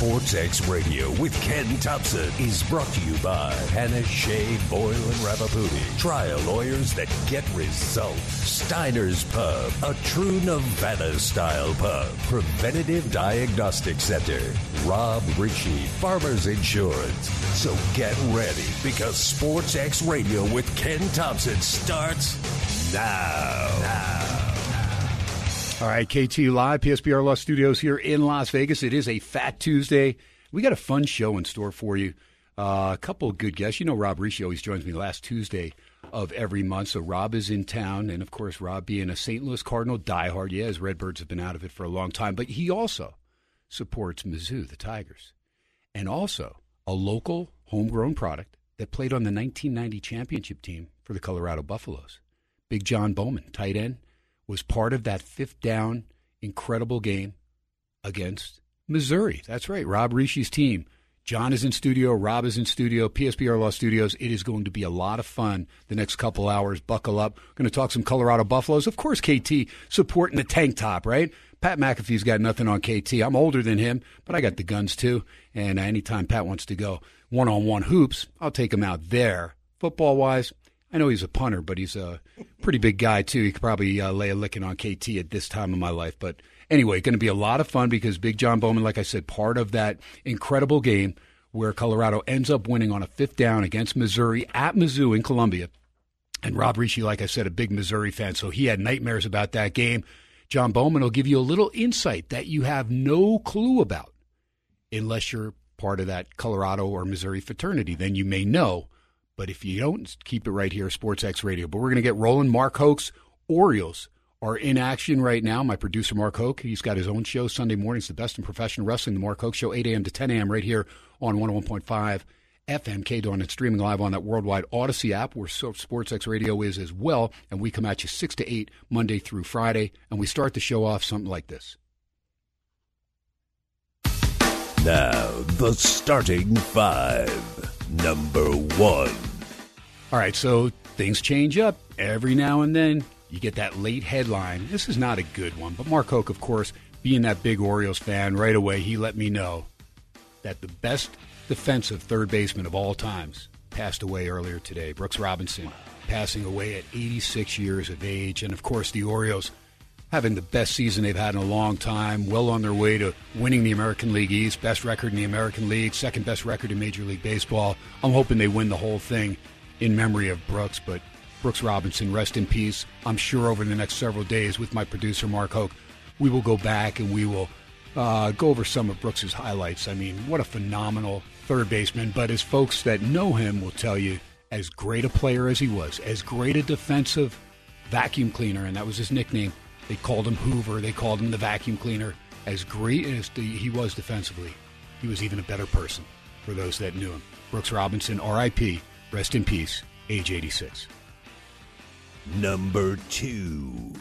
Sports X Radio with Ken Thomson is brought to you by Panish Shea Boyle and Ravipudi. Trial lawyers that get results. Steiner's Pub, a true Nevada style pub. Preventative Diagnostic Center. Rob Rische, Farmers Insurance. So get ready because Sports X Radio with Ken Thomson starts now. Now. All right, KT Live, PSBR Law Studios here in Las Vegas. It is a Fat Tuesday. We got a fun show in store for you. Uh, a couple of good guests. You know, Rob Rische always joins me last Tuesday of every month. So Rob is in town, and of course, Rob being a St. Louis Cardinal diehard. Yeah, his Redbirds have been out of it for a long time, but he also supports Mizzou, the Tigers, and also a local homegrown product that played on the 1990 championship team for the Colorado Buffaloes. Big Jon Bowman, tight end was part of that fifth down incredible game against Missouri. That's right, Rob Rische's team. Jon is in studio, Rob is in studio, PSBR Law Studios. It is going to be a lot of fun the next couple hours. Buckle up. We're going to talk some Colorado Buffaloes. Of course, KT supporting the tank top, right? Pat McAfee's got nothing on KT. I'm older than him, but I got the guns too. And anytime Pat wants to go one on one hoops, I'll take him out there. Football wise, I know he's a punter, but he's a pretty big guy too. He could probably uh, lay a licking on KT at this time of my life. But anyway, going to be a lot of fun because Big Jon Bowman, like I said, part of that incredible game where Colorado ends up winning on a fifth down against Missouri at Mizzou in Columbia. And Rob Rische, like I said, a big Missouri fan, so he had nightmares about that game. Jon Bowman will give you a little insight that you have no clue about unless you're part of that Colorado or Missouri fraternity. Then you may know but if you don't, keep it right here, Sports X Radio. But we're going to get rolling. Mark Hoke's Orioles are in action right now. My producer, Mark Hoke, he's got his own show Sunday mornings, the best in professional wrestling, the Mark Hoke Show, 8 a.m. to 10 a.m. right here on 101.5 FM K Dawn and streaming live on that worldwide Odyssey app where Sports X Radio is as well. And we come at you 6 to 8 Monday through Friday. And we start the show off something like this. Now, the starting five. Number one. All right, so things change up every now and then. You get that late headline. This is not a good one, but Mark Hoke, of course, being that big Orioles fan, right away he let me know that the best defensive third baseman of all times passed away earlier today. Brooks Robinson passing away at 86 years of age, and of course the Orioles having the best season they've had in a long time, well on their way to winning the American League East, best record in the American League, second best record in Major League Baseball. I'm hoping they win the whole thing in memory of Brooks, but Brooks Robinson, rest in peace. I'm sure over the next several days with my producer, Mark Hoke, we will go back and we will uh, go over some of Brooks's highlights. I mean, what a phenomenal third baseman. But as folks that know him will tell you, as great a player as he was, as great a defensive vacuum cleaner, and that was his nickname. They called him Hoover. They called him the vacuum cleaner. As great as the, he was defensively, he was even a better person for those that knew him. Brooks Robinson, R.I.P. Rest in peace, age 86. Number two.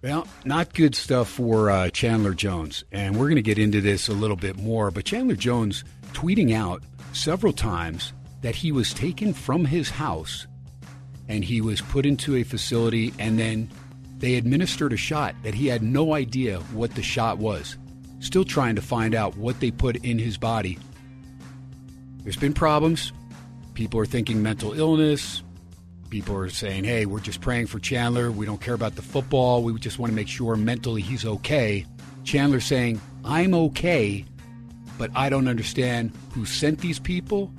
Well, not good stuff for uh, Chandler Jones. And we're going to get into this a little bit more. But Chandler Jones tweeting out several times that he was taken from his house and he was put into a facility and then they administered a shot that he had no idea what the shot was. Still trying to find out what they put in his body. There's been problems. People are thinking mental illness. People are saying, hey, we're just praying for Chandler. We don't care about the football. We just want to make sure mentally he's okay. Chandler saying, I'm okay, but I don't understand who sent these people.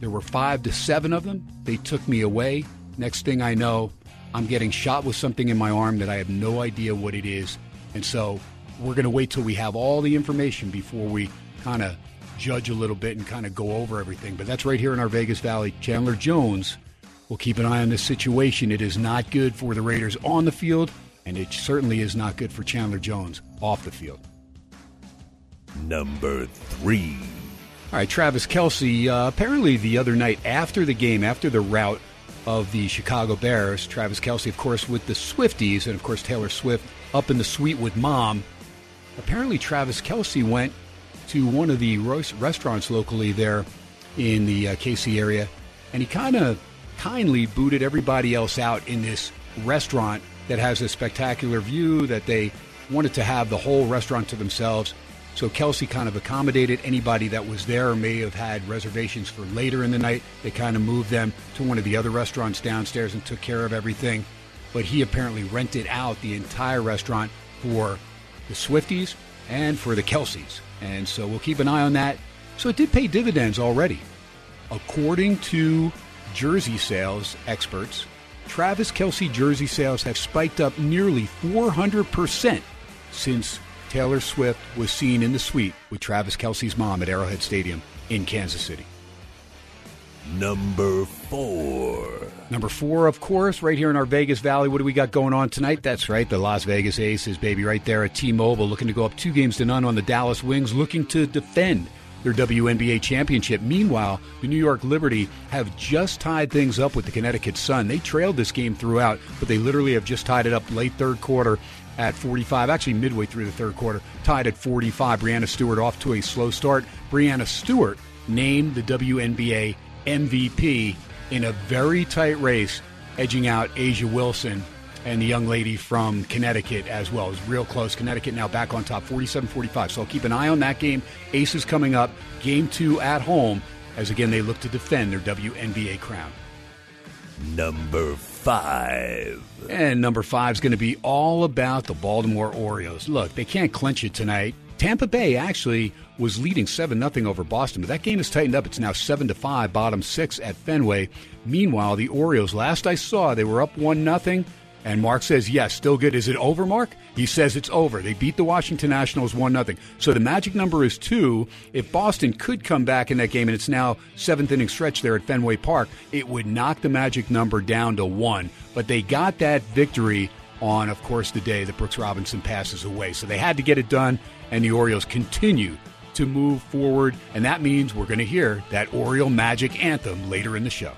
There were five to seven of them. They took me away. Next thing I know, I'm getting shot with something in my arm that I have no idea what it is. And so we're going to wait till we have all the information before we kind of judge a little bit and kind of go over everything. But that's right here in our Vegas Valley. Chandler Jones will keep an eye on this situation. It is not good for the Raiders on the field, and it certainly is not good for Chandler Jones off the field. Number three. All right, Travis Kelce. Uh, apparently, the other night after the game, after the rout of the Chicago Bears, Travis Kelce, of course, with the Swifties, and of course Taylor Swift up in the suite with mom. apparently Travis Kelce went to one of the restaurants locally there in the uh, KC area, and he kind of kindly booted everybody else out in this restaurant that has a spectacular view that they wanted to have the whole restaurant to themselves. So Kelce kind of accommodated anybody that was there or may have had reservations for later in the night. They kind of moved them to one of the other restaurants downstairs and took care of everything. But he apparently rented out the entire restaurant for the Swifties and for the Kelces. And so we'll keep an eye on that. So it did pay dividends already. According to jersey sales experts, Travis Kelce jersey sales have spiked up nearly 400% since Taylor Swift was seen in the suite with Travis Kelce's mom at Arrowhead Stadium in Kansas City. Number four. Number four, of course, right here in our Vegas Valley. What do we got going on tonight? That's right, the Las Vegas Aces, baby, right there at T Mobile, looking to go up two games to none on the Dallas Wings, looking to defend their WNBA championship. Meanwhile, the New York Liberty have just tied things up with the Connecticut Sun. They trailed this game throughout, but they literally have just tied it up late third quarter at 45, actually midway through the third quarter, tied at 45. Breanna Stewart off to a slow start. Breanna Stewart named the WNBA MVP in a very tight race, edging out A'ja Wilson and the young lady from Connecticut as well. It was real close. Connecticut now back on top, 47 45. So I'll keep an eye on that game. Aces coming up, game two at home, as again they look to defend their WNBA crown. Number five. And number five is going to be all about the Baltimore Orioles. Look, they can't clinch it tonight. Tampa Bay actually was leading 7 0 over Boston, but that game has tightened up. It's now 7 to 5, bottom 6 at Fenway. Meanwhile, the Orioles, last I saw, they were up 1 0. And Mark says, yes, still good. Is it over, Mark? He says it's over. They beat the Washington Nationals 1 0. So the magic number is two. If Boston could come back in that game, and it's now seventh inning stretch there at Fenway Park, it would knock the magic number down to one. But they got that victory on, of course, the day that Brooks Robinson passes away. So they had to get it done, and the Orioles continue to move forward. And that means we're going to hear that Oriole Magic anthem later in the show.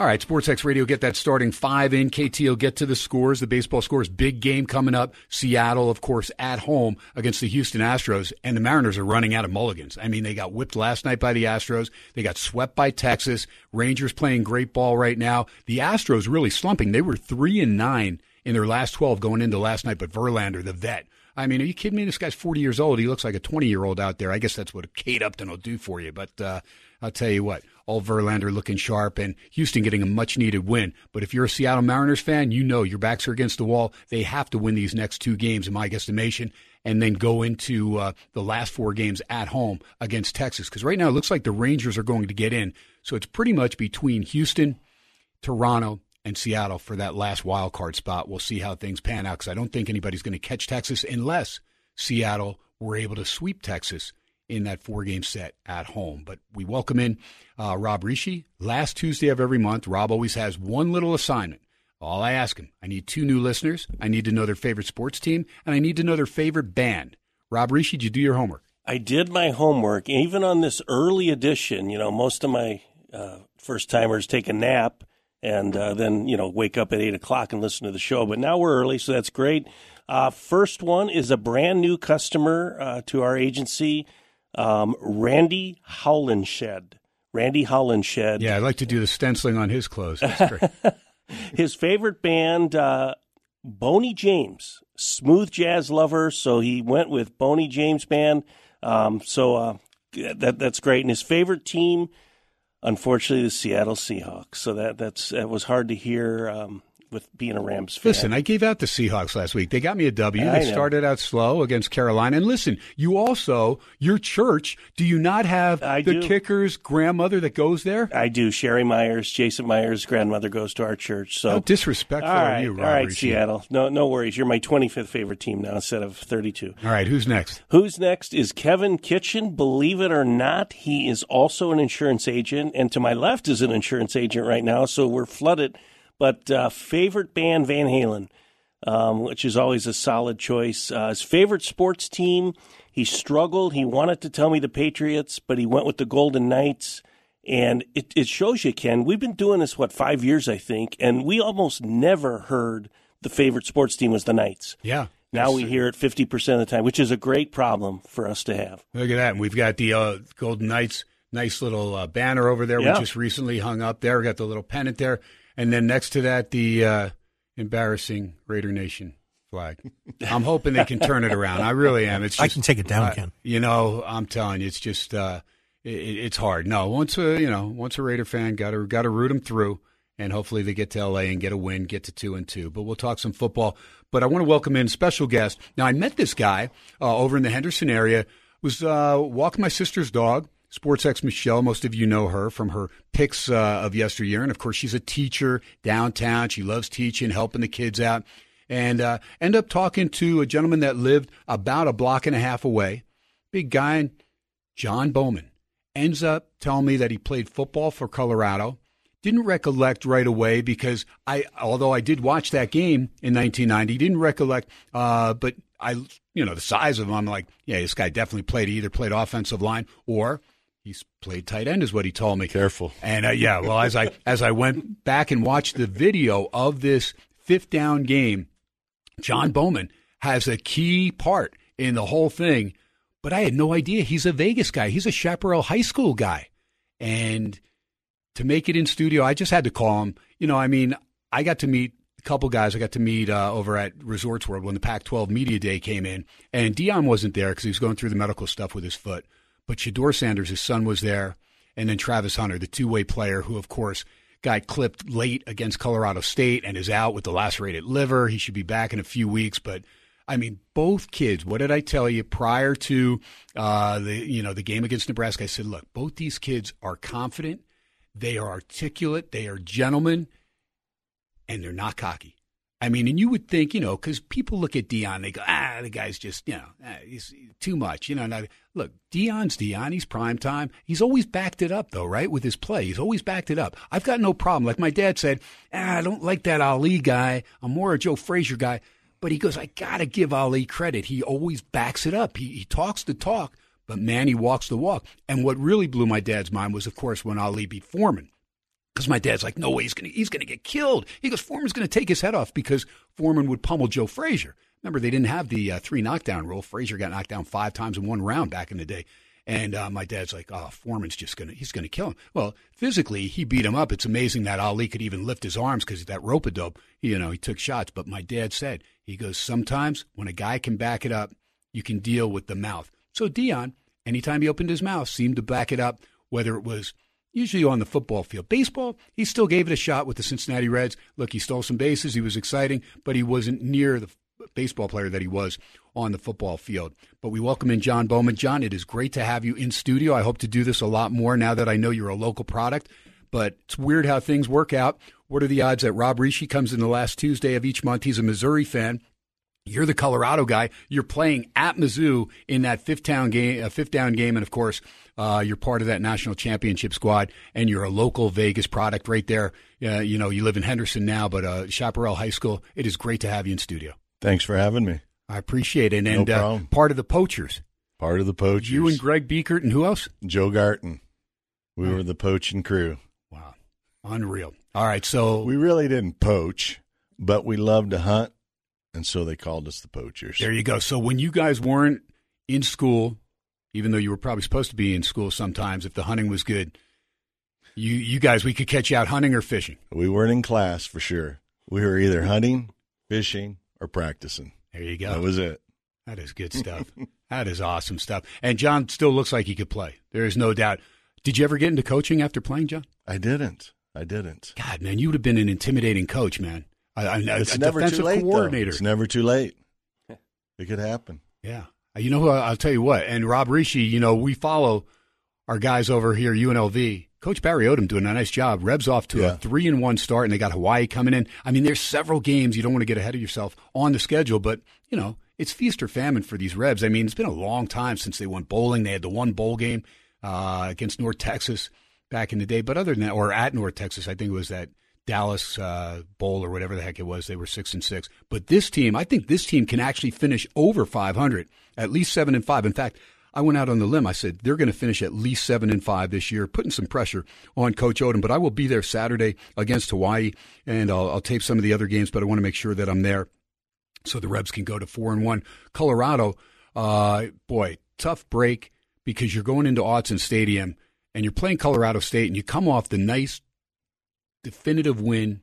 All right, SportsX Radio, get that starting five in. KT will get to the scores, the baseball scores. Big game coming up. Seattle, of course, at home against the Houston Astros, and the Mariners are running out of mulligans. I mean, they got whipped last night by the Astros. They got swept by Texas. Rangers playing great ball right now. The Astros really slumping. They were three and nine in their last 12 going into last night, but Verlander, the vet, I mean, are you kidding me? This guy's 40 years old. He looks like a 20 year old out there. I guess that's what Kate Upton will do for you. But uh, I'll tell you what, all Verlander looking sharp and Houston getting a much needed win. But if you're a Seattle Mariners fan, you know your backs are against the wall. They have to win these next two games, in my estimation, and then go into uh, the last four games at home against Texas. Because right now it looks like the Rangers are going to get in. So it's pretty much between Houston, Toronto, and Seattle for that last wild card spot. We'll see how things pan out because I don't think anybody's going to catch Texas unless Seattle were able to sweep Texas in that four game set at home. But we welcome in uh, Rob Rische. Last Tuesday of every month, Rob always has one little assignment. All I ask him, I need two new listeners. I need to know their favorite sports team, and I need to know their favorite band. Rob Rische, did you do your homework? I did my homework. Even on this early edition, you know, most of my uh, first timers take a nap and uh, then you know wake up at eight o'clock and listen to the show. But now we're early, so that's great. Uh, first one is a brand new customer uh, to our agency, um, Randy Howlinshed. Randy Howlinshed. Yeah, I'd like to do the stenciling on his clothes. His favorite band, uh, Boney James, smooth jazz lover. So he went with Boney James Band. Um, so uh, that that's great. And his favorite team unfortunately the Seattle Seahawks. So that that's that was hard to hear um, with being a Rams fan. Listen, I gave out the Seahawks last week. They got me a W. I they know. started out slow against Carolina. And listen, you also, your church, do you not have I the do. kicker's grandmother that goes there? I do. Sherry Myers, Jason Myers' grandmother goes to our church. So How disrespectful all are you, all Rob right, Seattle. No, no worries. You're my 25th favorite team now instead of 32. All right, who's next? Who's next is Kevin Kitchen. Believe it or not, he is also an insurance agent, and to my left is an insurance agent right now. So we're flooded. But uh, favorite band Van Halen, um, which is always a solid choice. Uh, his favorite sports team. He struggled. He wanted to tell me the Patriots, but he went with the Golden Knights. And it, it shows you, Ken. We've been doing this what five years, I think, and we almost never heard the favorite sports team was the Knights. Yeah. Now we hear it 50% of the time, which is a great problem for us to have. Look at that. And we've got the uh, Golden Knights nice little uh, banner over there Yeah. we just recently hung up there. We got the little pennant there. And then next to that, the uh, embarrassing Raider Nation flag. I'm hoping they can turn it around. I really am. It's I can take it down, uh, Ken. You know, I'm telling you, it's just uh, it, it's hard. No, once a you know, once a Raider fan, got to got to root them through, and hopefully they get to LA and get a win, get to two and two. But we'll talk some football. But I want to welcome in a special guest. Now I met this guy uh, over in the Henderson area. Was uh, walking my sister's dog. Sports X Michelle, most of you know her from her pics uh, of yesteryear, and of course she's a teacher downtown. She loves teaching, helping the kids out, and uh, end up talking to a gentleman that lived about a block and a half away big guy, Jon Bowman, ends up telling me that he played football for Colorado. Didn't recollect right away because I, although I did watch that game in 1990, didn't recollect. Uh, but I, you know, the size of him, I'm like, yeah, this guy definitely played. He either played offensive line or he's played tight end, is what he told me. Careful. And uh, yeah, well, as I as I went back and watched the video of this fifth down game, Jon Bowman has a key part in the whole thing, but I had no idea he's a Vegas guy. He's a Chaparral High School guy. And to make it in studio, I just had to call him. You know, I mean, I got to meet a couple guys I got to meet uh, over at Resorts World when the Pac 12 Media Day came in. And Deion wasn't there because he was going through the medical stuff with his foot. But Shedeur Sanders, his son, was there. And then Travis Hunter, the two way player who, of course, got clipped late against Colorado State and is out with the lacerated liver. He should be back in a few weeks. But I mean, both kids. What did I tell you prior to uh, the you know the game against Nebraska? I said, look, both these kids are confident, they are articulate, they are gentlemen, and they're not cocky. I mean, and you would think, you know, because people look at Deion, they go, ah, the guy's just, you know, ah, he's too much. You know, not, look, Deion's Deion. He's prime time. He's always backed it up, though, right? With his play, he's always backed it up. I've got no problem. Like my dad said, ah, I don't like that Ali guy. I'm more a Joe Frazier guy. But he goes, I got to give Ali credit. He always backs it up. He, he talks the talk, but man, he walks the walk. And what really blew my dad's mind was, of course, when Ali beat Foreman. Because my dad's like, no way, he's gonna he's gonna get killed. He goes, Foreman's gonna take his head off because Foreman would pummel Joe Frazier. Remember, they didn't have the uh, three knockdown rule. Frazier got knocked down five times in one round back in the day. And uh, my dad's like, oh, Foreman's just gonna he's gonna kill him. Well, physically, he beat him up. It's amazing that Ali could even lift his arms because that rope a dope. You know, he took shots. But my dad said he goes, sometimes when a guy can back it up, you can deal with the mouth. So Deion, anytime he opened his mouth, seemed to back it up. Whether it was usually on the football field. Baseball, he still gave it a shot with the Cincinnati Reds. Look, he stole some bases. He was exciting, but he wasn't near the baseball player that he was on the football field. But we welcome in Jon Bowman. Jon, it is great to have you in studio. I hope to do this a lot more now that I know you're a local product. But it's weird how things work out. What are the odds that Rob Rische comes in the last Tuesday of each month? He's a Missouri fan. You're the Colorado guy. You're playing at Mizzou in that fifth down game, uh, fifth down game, and of course, uh, you're part of that national championship squad, and you're a local Vegas product right there. Uh, you know, you live in Henderson now, but uh, Chaparral High School. It is great to have you in studio. Thanks for having me. I appreciate it, and uh, part of the poachers. Part of the poachers. You and Greg Biekert, and who else? Joe Garten. We were the poaching crew. Wow, unreal. All right, so We really didn't poach, but we loved to hunt, and so they called us the poachers. There you go. So when you guys weren't in school, even though you were probably supposed to be in school sometimes, if the hunting was good, you you guys we could catch you out hunting or fishing. We weren't in class for sure. We were either hunting, fishing, or practicing. There you go. That was it. That is good stuff. that is awesome stuff. And Jon still looks like he could play. There is no doubt. Did you ever get into coaching after playing, Jon? I didn't. I didn't. God, man, you would have been an intimidating coach, man. A, a- It's a never defensive too late. though. coordinator. It's never too late. It could happen. Yeah. You know who? I'll tell you what. And Rob Rische, you know, we follow our guys over here, UNLV. Coach Barry Odom doing a nice job. Rebs off to a three and one start, and they got Hawaii coming in. I mean, there's several games you don't want to get ahead of yourself on the schedule, but you know, it's feast or famine for these Rebs. I mean, it's been a long time since they went bowling. They had the one bowl game uh, against North Texas back in the day, but other than that, or at North Texas, I think it was that Dallas uh, Bowl or whatever the heck it was. They were six and six. But this team, I think this team can actually finish over 500, at least seven and five. In fact, I went out on the limb. I said they're going to finish at least seven and five this year, putting some pressure on Coach Odom. But I will be there Saturday against Hawaii, and I'll, I'll tape some of the other games. But I want to make sure that I'm there so the Rebs can go to four and one. Colorado, uh, boy, tough break because you're going into Autzen Stadium and you're playing Colorado State, and you come off the nice definitive win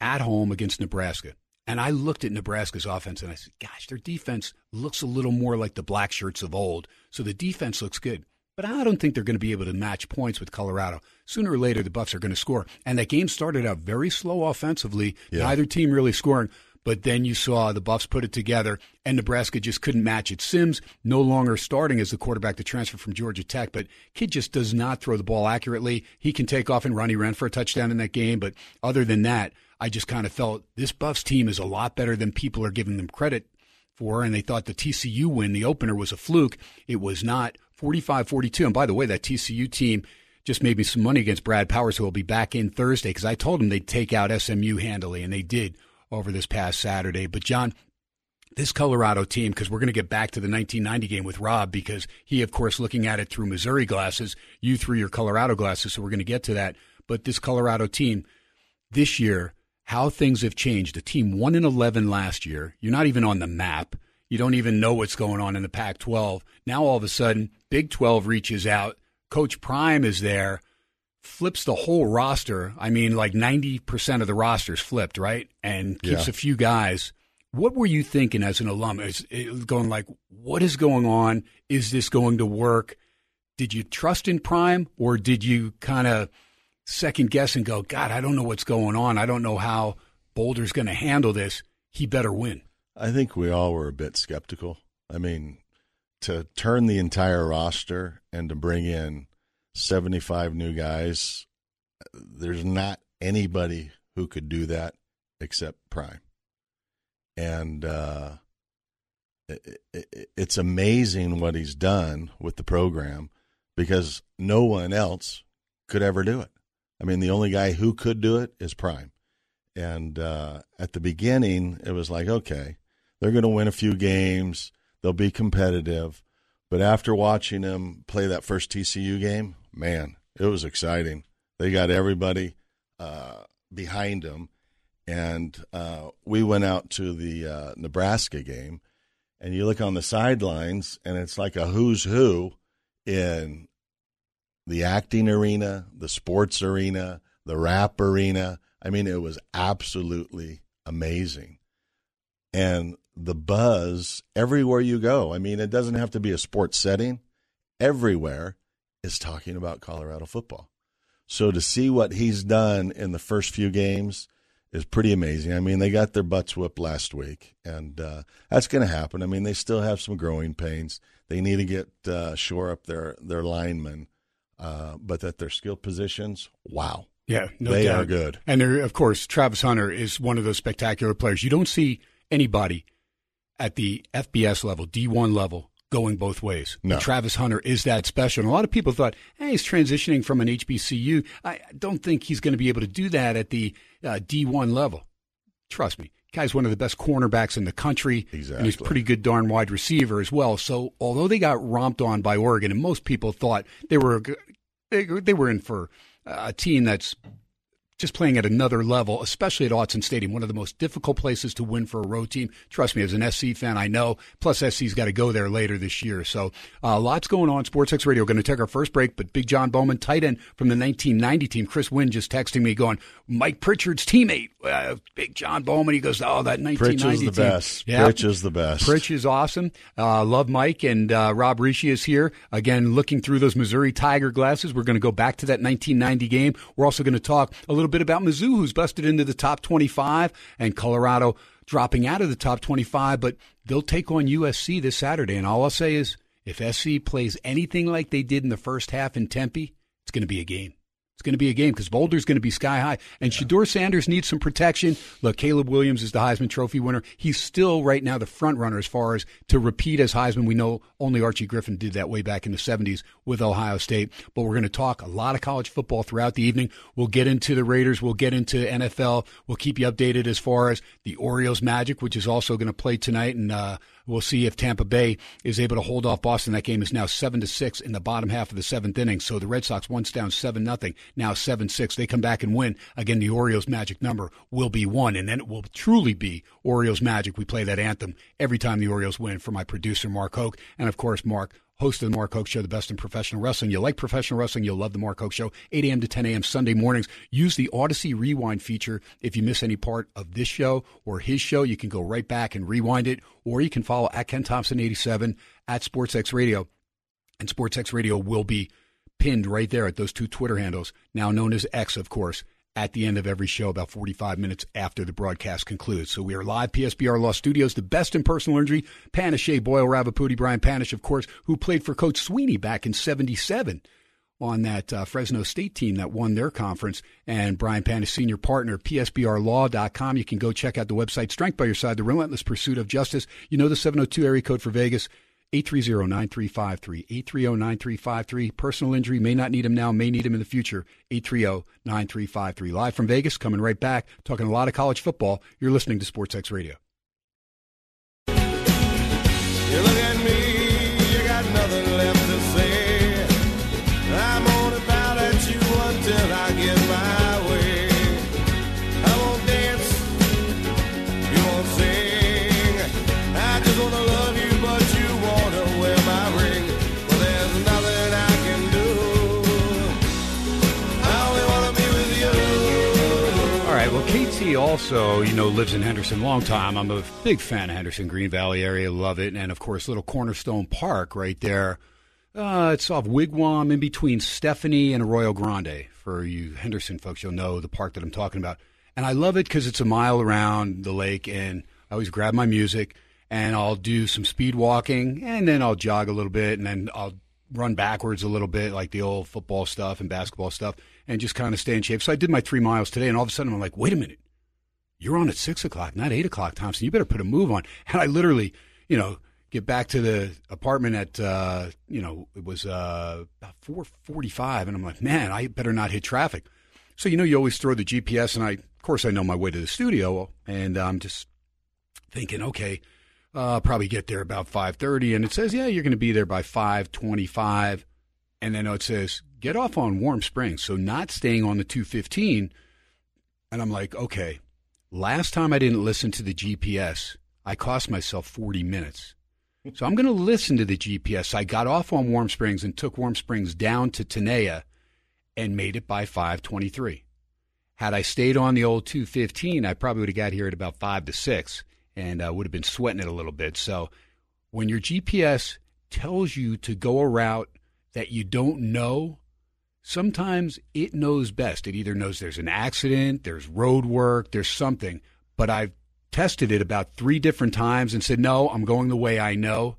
at home against Nebraska. And I looked at Nebraska's offense and I said, gosh, their defense looks a little more like the black shirts of old. So the defense looks good. But I don't think they're going to be able to match points with Colorado. Sooner or later, the Buffs are going to score. And that game started out very slow offensively. Yeah. Neither team really scoring. But then you saw the Buffs put it together, and Nebraska just couldn't match it. Sims no longer starting as the quarterback to transfer from Georgia Tech, but kid just does not throw the ball accurately. He can take off and run. He ran for a touchdown in that game, but other than that, I just kind of felt this Buffs team is a lot better than people are giving them credit for, and they thought the TCU win, the opener, was a fluke. It was not 45 42. And by the way, that TCU team just made me some money against Brad Powers, who will be back in Thursday because I told him they'd take out SMU handily, and they did over this past Saturday. But, Jon, this Colorado team, because we're going to get back to the 1990 game with Rob, because he, of course, looking at it through Missouri glasses, you through your Colorado glasses, so we're going to get to that. But this Colorado team this year, how things have changed. The team 1 in 11 last year. You're not even on the map. You don't even know what's going on in the Pac 12. Now, all of a sudden, Big 12 reaches out. Coach Prime is there flips the whole roster. I mean, like 90% of the roster's flipped, right? And keeps Yeah. a few guys. What were you thinking as an alum? Is it going like, what is going on? Is this going to work? Did you trust in Prime or did you kind of second guess and go, God, I don't know what's going on. I don't know how Boulder's going to handle this. He better win. I think we all were a bit skeptical. I mean, to turn the entire roster and to bring in 75 new guys, there's not anybody who could do that except Prime. And uh, it, it, it's amazing what he's done with the program because no one else could ever do it. I mean, the only guy who could do it is Prime. And uh, at the beginning, it was like, okay, they're going to win a few games, they'll be competitive. But after watching them play that first TCU game, man, it was exciting. They got everybody uh, behind them. And uh, we went out to the uh, Nebraska game, and you look on the sidelines, and it's like a who's who in the acting arena, the sports arena, the rap arena. I mean, it was absolutely amazing. And the buzz everywhere you go. I mean, it doesn't have to be a sports setting. Everywhere is talking about Colorado football. So to see what he's done in the first few games is pretty amazing. I mean, they got their butts whipped last week, and uh, that's going to happen. I mean, they still have some growing pains. They need to get uh, shore up their their linemen, uh, but that their skill positions, wow, Yeah, no they doubt. are good. And there, of course, Travis Hunter is one of those spectacular players. You don't see anybody at the FBS level, D1 level, going both ways. No. Travis Hunter is that special. And a lot of people thought, hey, he's transitioning from an HBCU. I don't think he's going to be able to do that at the uh, D1 level. Trust me. Guy's one of the best cornerbacks in the country. And he's Exactly. pretty good darn wide receiver as well. So although they got romped on by Oregon, and most people thought they were they, they were in for a team that's just playing at another level, especially at Autzen Stadium, one of the most difficult places to win for a road team. Trust me, as an SC fan, I know. Plus, SC's got to go there later this year. So, uh, lots going on. SportsX Radio. We're going to take our first break, but Big Jon Bowman, tight end from the 1990 team, Chris Wynn, just texting me going, Mike Pritchard's teammate, uh, Big Jon Bowman. He goes, Oh, that 1990 Pritch is the team. best. Yeah. Pritch is the best. Pritch is awesome. Uh, love Mike and uh, Rob Rische is here again, looking through those Missouri Tiger glasses. We're going to go back to that 1990 game. We're also going to talk a little bit about Mizzou, who's busted into the top 25, and Colorado dropping out of the top 25. But they'll take on USC this Saturday, and all I'll say is, if SC plays anything like they did in the first half in Tempe, it's going to be a game. It's going to be a game because Boulder's going to be sky high. And Shedeur Sanders needs some protection. Look, Caleb Williams is the Heisman Trophy winner. He's still right now the front runner as far as to repeat as Heisman. We know only Archie Griffin did that way back in the 70s with Ohio State. But we're going to talk a lot of college football throughout the evening. We'll get into the Raiders. We'll get into NFL. We'll keep you updated as far as the Orioles Magic, which is also going to play tonight. And uh, We'll see if Tampa Bay is able to hold off Boston. That game is now seven to six in the bottom half of the seventh inning. So the Red Sox once down seven nothing, now seven six. They come back and win. Again, the Orioles magic number will be one, and then it will truly be Orioles magic. We play that anthem every time the Orioles win. For my producer Mark Hoke, and of course Mark host of the Mark Hoke Show, the best in professional wrestling. You like professional wrestling, you'll love the Mark Hoke Show, 8 a.m. to 10 a.m. Sunday mornings. Use the Odyssey Rewind feature. If you miss any part of this show or his show, you can go right back and rewind it, or you can follow at Ken Thompson 87 at SportsX Radio. And SportsX Radio will be pinned right there at those two Twitter handles, now known as X, of course, at the end of every show, about 45 minutes after the broadcast concludes. So we are live, PSBR Law Studios, the best in personal injury. Panish, Boyle, Ravipudi, Brian Panish, of course, who played for Coach Sweeney back in 77 on that uh, Fresno State team that won their conference. And Brian Panish, senior partner, PSBRlaw.com. You can go check out the website, Strength by Your Side, the relentless pursuit of justice. You know the 702 area code for Vegas. 830-9353. 830-9353. Personal injury, may not need him now, may need him in the future. 830-9353. Live from Vegas, coming right back, talking a lot of college football. You're listening to Sports X Radio. Also, you know, lives in Henderson long time. I'm a big fan of Henderson, Green Valley area. Love it. And of course, little Cornerstone Park right there. Uh, it's off Wigwam in between Stephanie and Arroyo Grande. For you Henderson folks, you'll know the park that I'm talking about. And I love it because it's a mile around the lake, and I always grab my music and I'll do some speed walking, and then I'll jog a little bit, and then I'll run backwards a little bit, like the old football stuff and basketball stuff, and just kind of stay in shape. So I did my three miles today, and all of a sudden I'm like, wait a minute, you're on at six o'clock, not eight o'clock, Thompson. You better put a move on. And I literally, you know, get back to the apartment at, uh, you know, it was uh, about four forty-five, and I'm like, man, I better not hit traffic. So you know, you always throw the GPS, and I, of course, I know my way to the studio, and I'm just thinking, okay, uh, probably get there about five thirty, and it says, yeah, you're going to be there by five twenty-five, and then it says get off on Warm Springs, so not staying on the two fifteen, and I'm like, okay, last time I didn't listen to the GPS, I cost myself forty minutes. So I'm going to listen to the GPS. I got off on Warm Springs and took Warm Springs down to Tenaya and made it by 523. Had I stayed on the old 215, I probably would have got here at about 5 to 6 and uh, would have been sweating it a little bit. So when your GPS tells you to go a route that you don't know, sometimes it knows best. It either knows there's an accident, there's road work, there's something. But I've tested it about three different times and said, no, I'm going the way I know.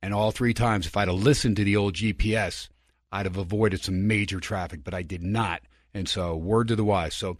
And all three times, if I'd have listened to the old GPS, I'd have avoided some major traffic, but I did not. And so, word to the wise. So,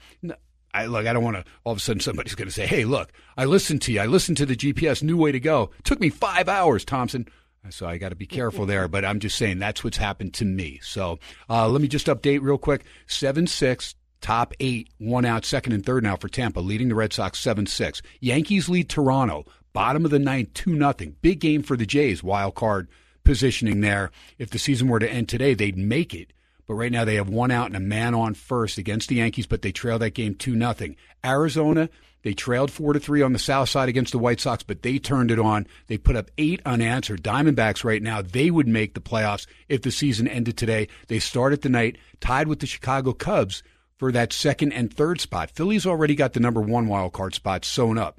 I look. I don't want to. All of a sudden, somebody's going to say, "Hey, look, I listened to you. I listened to the GPS. New way to go. took me five hours, Thompson." So I got to be careful there. But I'm just saying that's what's happened to me. So uh, let me just update real quick. Seven six top eight, one out, second and third now for Tampa, leading the Red Sox 7 6. Yankees lead Toronto, bottom of the ninth, 2 nothing. Big game for the Jays, wild card positioning there. If the season were to end today, they'd make it. But right now they have one out and a man on first against the Yankees, but they trail that game 2 nothing. Arizona, they trailed 4 to 3 on the south side against the White Sox, but they turned it on. They put up 8 unanswered. Diamondbacks right now, they would make the playoffs if the season ended today. They started the night tied with the Chicago Cubs for that second and third spot. Philly's already got the number one wild card spot sewn up.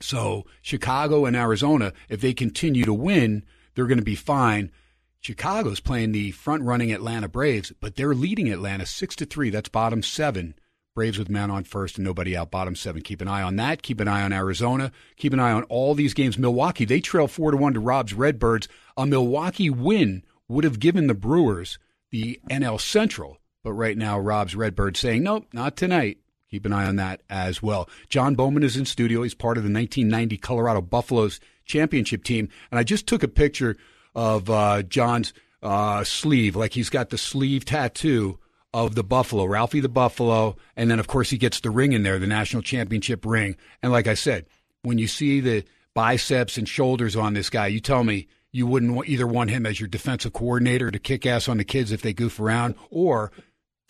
So Chicago and Arizona, if they continue to win, they're going to be fine. Chicago's playing the front running Atlanta Braves, but they're leading Atlanta six to three. That's bottom seven. Braves with man on first and nobody out, bottom seven. Keep an eye on that. Keep an eye on Arizona. Keep an eye on all these games. Milwaukee, they trail four to one to Rob's Redbirds. A Milwaukee win would have given the Brewers the NL Central. But right now, Rob's Redbirds saying, nope, not tonight. Keep an eye on that as well. Jon Bowman is in studio. He's part of the 1990 Colorado Buffaloes championship team. And I just took a picture of uh, Jon's uh, sleeve, like he's got the sleeve tattoo of the Buffalo, Ralphie the Buffalo. And then, of course, he gets the ring in there, the national championship ring. And like I said, when you see the biceps and shoulders on this guy. You tell me you wouldn't either want him as your defensive coordinator to kick ass on the kids if they goof around, or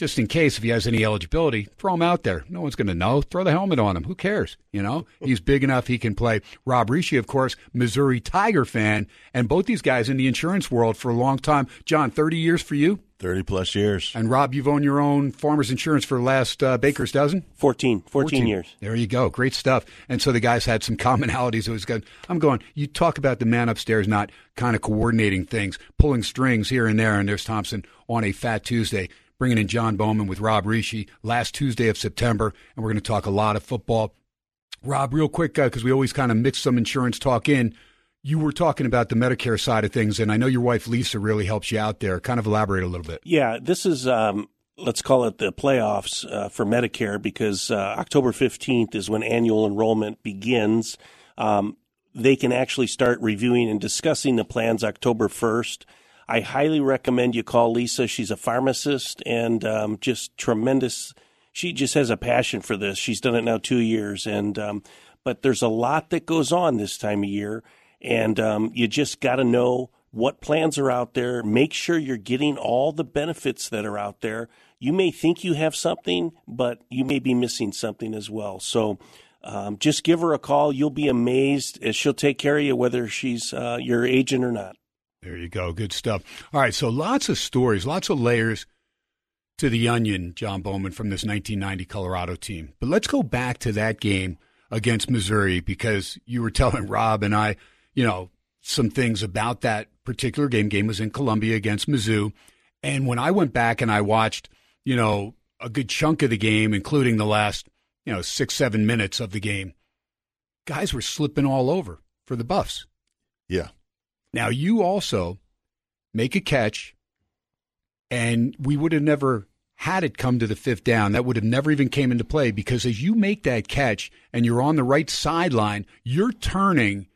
just in case if he has any eligibility, throw him out there. No one's going to know. Throw the helmet on him. Who cares? You know, he's big enough he can play. Rob Rische, of course, Missouri Tiger fan, and both these guys in the insurance world for a long time. Jon, 30 years for you. 30 plus years. And Rob, you've owned your own farmer's insurance for the last uh, Baker's dozen? 14, 14, years. There you go. Great stuff. And so the guys had some commonalities. It was good. I'm going, you talk about the man upstairs not kind of coordinating things, pulling strings here and there. And there's Thompson on a Fat Tuesday, bringing in Jon Bowman with Rob Rische last Tuesday of September. And we're going to talk a lot of football. Rob, real quick, because we always kind of mix some insurance talk in. You were talking about the Medicare side of things, and I know your wife Lisa really helps you out there. Kind of elaborate a little bit. Yeah, this is um, let's call it the playoffs uh, for Medicare because uh, October fifteenth is when annual enrollment begins. Um, they can actually start reviewing and discussing the plans October first. I highly recommend you call Lisa. She's a pharmacist and um, just tremendous. She just has a passion for this. She's done it now two years, and um, but there's a lot that goes on this time of year, and um, you just got to know what plans are out there. Make sure you're getting all the benefits that are out there. You may think you have something, but you may be missing something as well. So. Um, just give her a call. You'll be amazed. She'll take care of you whether she's uh, your agent or not. There you go. Good stuff. All right. So lots of stories, lots of layers to the onion, Jon Bowman, from this 1990 Colorado team. But let's go back to that game against Missouri because you were telling Rob and I, you know, some things about that particular game. Game was in Columbia against Mizzou. And when I went back and I watched, you know, a good chunk of the game, including the last, you know, six, seven minutes of the game, guys were slipping all over for the Buffs. Yeah. Now you also make a catch, and we would have never had it come to the fifth down. That would have never even came into play because as you make that catch and you're on the right sideline, you're turning,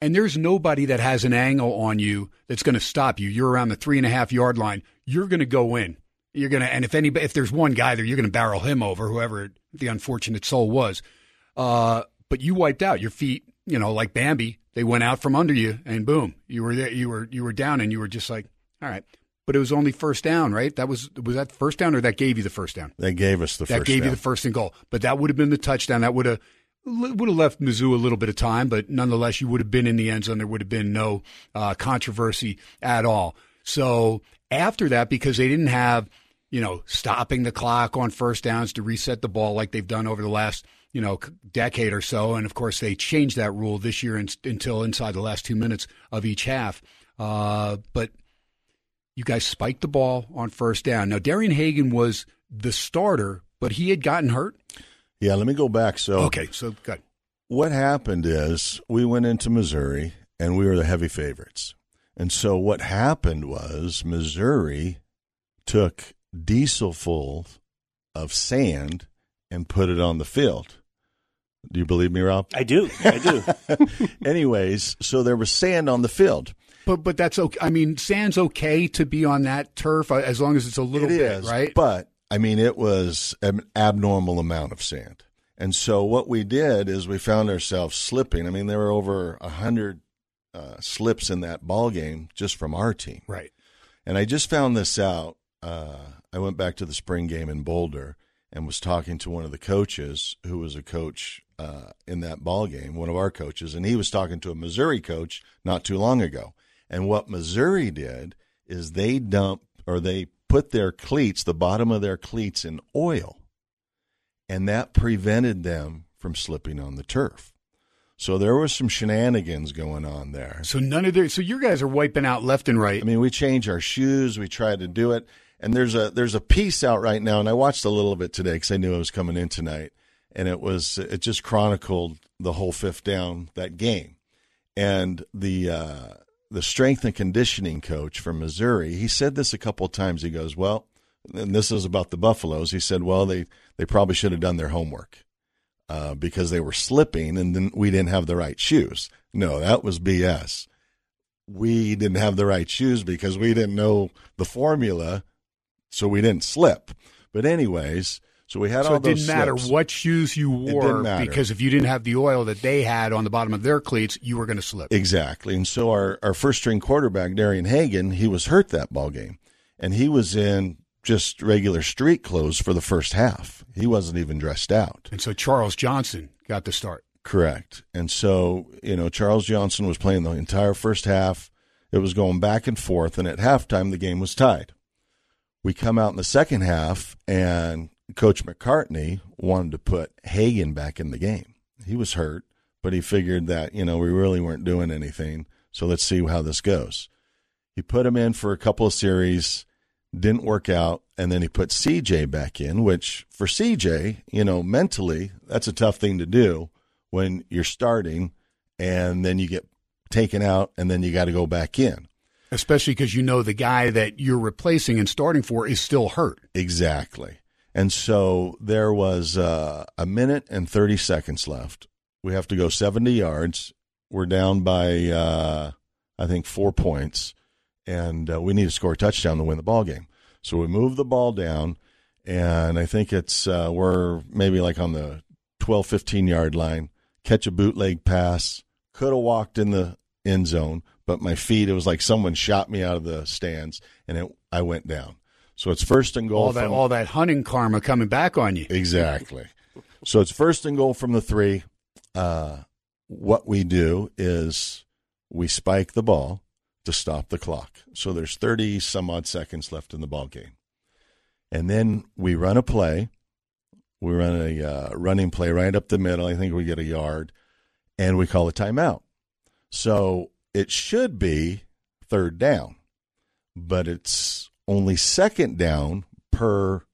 and there's nobody that has an angle on you that's going to stop you. You're around the three and a half yard line. You're going to go in. You're going to, and if anybody, if there's one guy there, you're going to barrel him over, whoever the unfortunate soul was. Uh, but you wiped out your feet. You know, like Bambi, they went out from under you, and boom, you were there. You were you were down, and you were just like, all right. But it was only first down, right? That was was that first down, or that gave you the first down? They gave us the that first gave down. you the first and goal. But that would have been the touchdown. That would have would have left Mizzou a little bit of time, but nonetheless, you would have been in the end zone. There would have been no uh, controversy at all. So after that, because they didn't have you know stopping the clock on first downs to reset the ball like they've done over the last you know decade or so, and of course they changed that rule this year in, until inside the last two minutes of each half. Uh, but you guys spiked the ball on first down. Now Darian Hagan was the starter, but he had gotten hurt. yeah, let me go back. So Okay, so good. what happened is we went into Missouri and we were the heavy favorites. And so what happened was Missouri took diesel full of sand and put it on the field. Do you believe me, Rob? I do. I do. Anyways, so there was sand on the field. But but that's okay. I mean, sand's okay to be on that turf uh, as long as it's a little It bit, is, right? But I mean, it was an abnormal amount of sand. And so what we did is we found ourselves slipping. I mean, there were over a hundred uh, slips in that ball game just from our team. right. And I just found this out. Uh, I went back to the spring game in Boulder and was talking to one of the coaches who was a coach uh, in that ball game, one of our coaches, and he was talking to a Missouri coach not too long ago. And what Missouri did is they dumped or they put their cleats, the bottom of their cleats, in oil, and that prevented them from slipping on the turf. So there was some shenanigans going on there. So none of their so your guys are wiping out left and right. I mean, we change our shoes. We try to do it, and there's a there's a piece out right now, and I watched a little of it today because I knew I was coming in tonight, and it was it just chronicled the whole fifth down that game, and the uh, the strength and conditioning coach from Missouri, he said this a couple of times. He goes, well, and this is about the Buffaloes. He said, well, they they probably should have done their homework. Uh, because they were slipping and then we didn't have the right shoes. No, that was BS we didn't have the right shoes because we didn't know the formula, so we didn't slip. But anyways, So we had So all it didn't matter slips. what shoes you wore didn't matter. because if you didn't have the oil that they had on the bottom of their cleats, you were going to slip. Exactly. And so our, our first string quarterback, Darian Hagan, he was hurt that ball game. And he was in just regular street clothes for the first half. He wasn't even dressed out. And so Charles Johnson got the start. Correct. And so, you know, Charles Johnson was playing the entire first half. It was going back and forth. And at halftime, the game was tied. We come out in the second half, and Coach McCartney wanted to put Hagan back in the game. He was hurt, but he figured that, you know, we really weren't doing anything. So let's see how this goes. He put him in for a couple of series, didn't work out, and then he put CJ back in, which for CJ, you know, mentally, that's a tough thing to do when you're starting and then you get taken out and then you got to go back in. Especially because you know the guy that you're replacing and starting for is still hurt. Exactly. And so there was uh, a minute and 30 seconds left. We have to go 70 yards. We're down by, uh, I think, four points, and uh, we need to score a touchdown to win the ball game. So we move the ball down, and I think it's uh, we're maybe like on the 12, 15 yard line. Catch a bootleg pass. Could have walked in the end zone, but my feet, it was like someone shot me out of the stands, and it, I went down. So it's first and goal. All that from- all that hunting karma coming back on you. Exactly. So it's first and goal from the three. Uh, what we do is we spike the ball to stop the clock. So there's 30 some odd seconds left in the ball game. And then we run a play. We run a uh, running play right up the middle. I think we get a yard, and we call a timeout. So it should be third down, but it's only second down per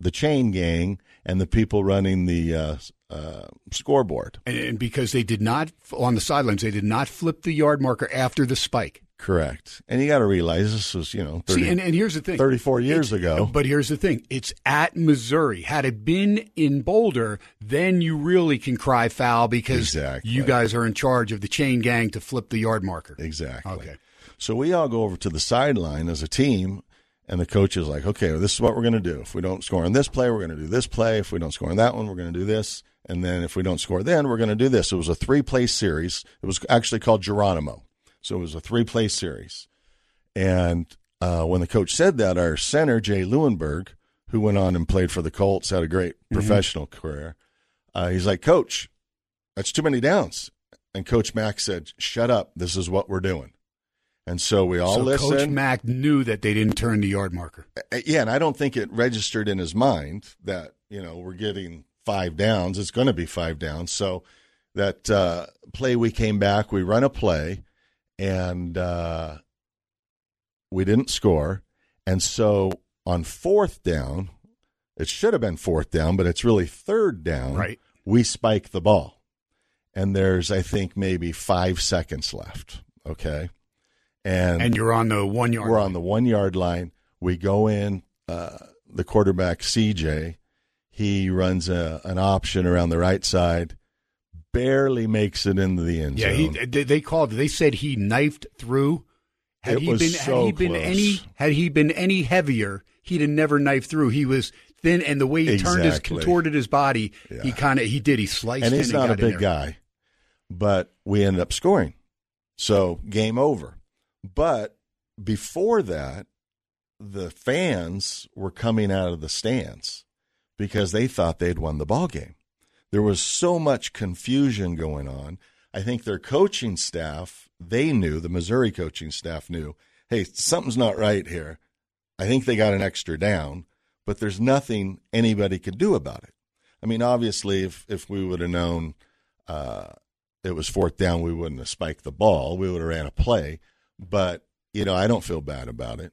the chain gang and the people running the uh, uh, scoreboard. And, and because they did not on the sidelines, they did not flip the yard marker after the spike. Correct. And you got to realize this was, you know, 30, See, and, and here's the thing 34 years It's- ago. But here's the thing it's at Missouri. Had it been in Boulder, then you really can cry foul because Exactly. you guys are in charge of the chain gang to flip the yard marker. Exactly. Okay. So we all go over to the sideline as a team, and the coach is like, okay, well, this is what we're going to do. If we don't score on this play, we're going to do this play. If we don't score on that one, we're going to do this. And then if we don't score then, we're going to do this. It was a three play series. It was actually called Geronimo. So it was a three play series. And uh, when the coach said that, our center, Jay Leeuwenburg, who went on and played for the Colts, had a great professional career, uh, he's like, Coach, that's too many downs. And Coach Mack said, Shut up. This is what we're doing. And so we all so listened. Coach Mack knew that they didn't turn the yard marker. Uh, yeah, and I don't think it registered in his mind that you know we're getting five downs. It's going to be five downs. So that uh, play, we came back, we run a play, and uh, we didn't score. And so on fourth down, it should have been fourth down, but it's really third down. Right. We spike the ball, and there's I think maybe five seconds left. Okay, and And you're on the one yard. we're line. on the one yard line. We go in. Uh, the quarterback CJ, he runs a, an option around the right side, barely makes it into the end Yeah, zone. he, they, they called. They said he knifed through. Had It he was been so had he been close. any had he been any heavier, he'd have never knifed through. He was thin, and the way he turned his contorted his body, Yeah. he kind of he did. He sliced and he's not a got in big guy, but we ended up scoring. So game over. But before that, the fans were coming out of the stands because they thought they'd won the ball game. There was so much confusion going on. I think their coaching staff, they knew, the Missouri coaching staff knew, hey, something's not right here. I think they got an extra down, but there's nothing anybody could do about it. I mean, obviously, if, if we would have known uh, it was fourth down, we wouldn't have spiked the ball. We would have ran a play. But, you know, I don't feel bad about it.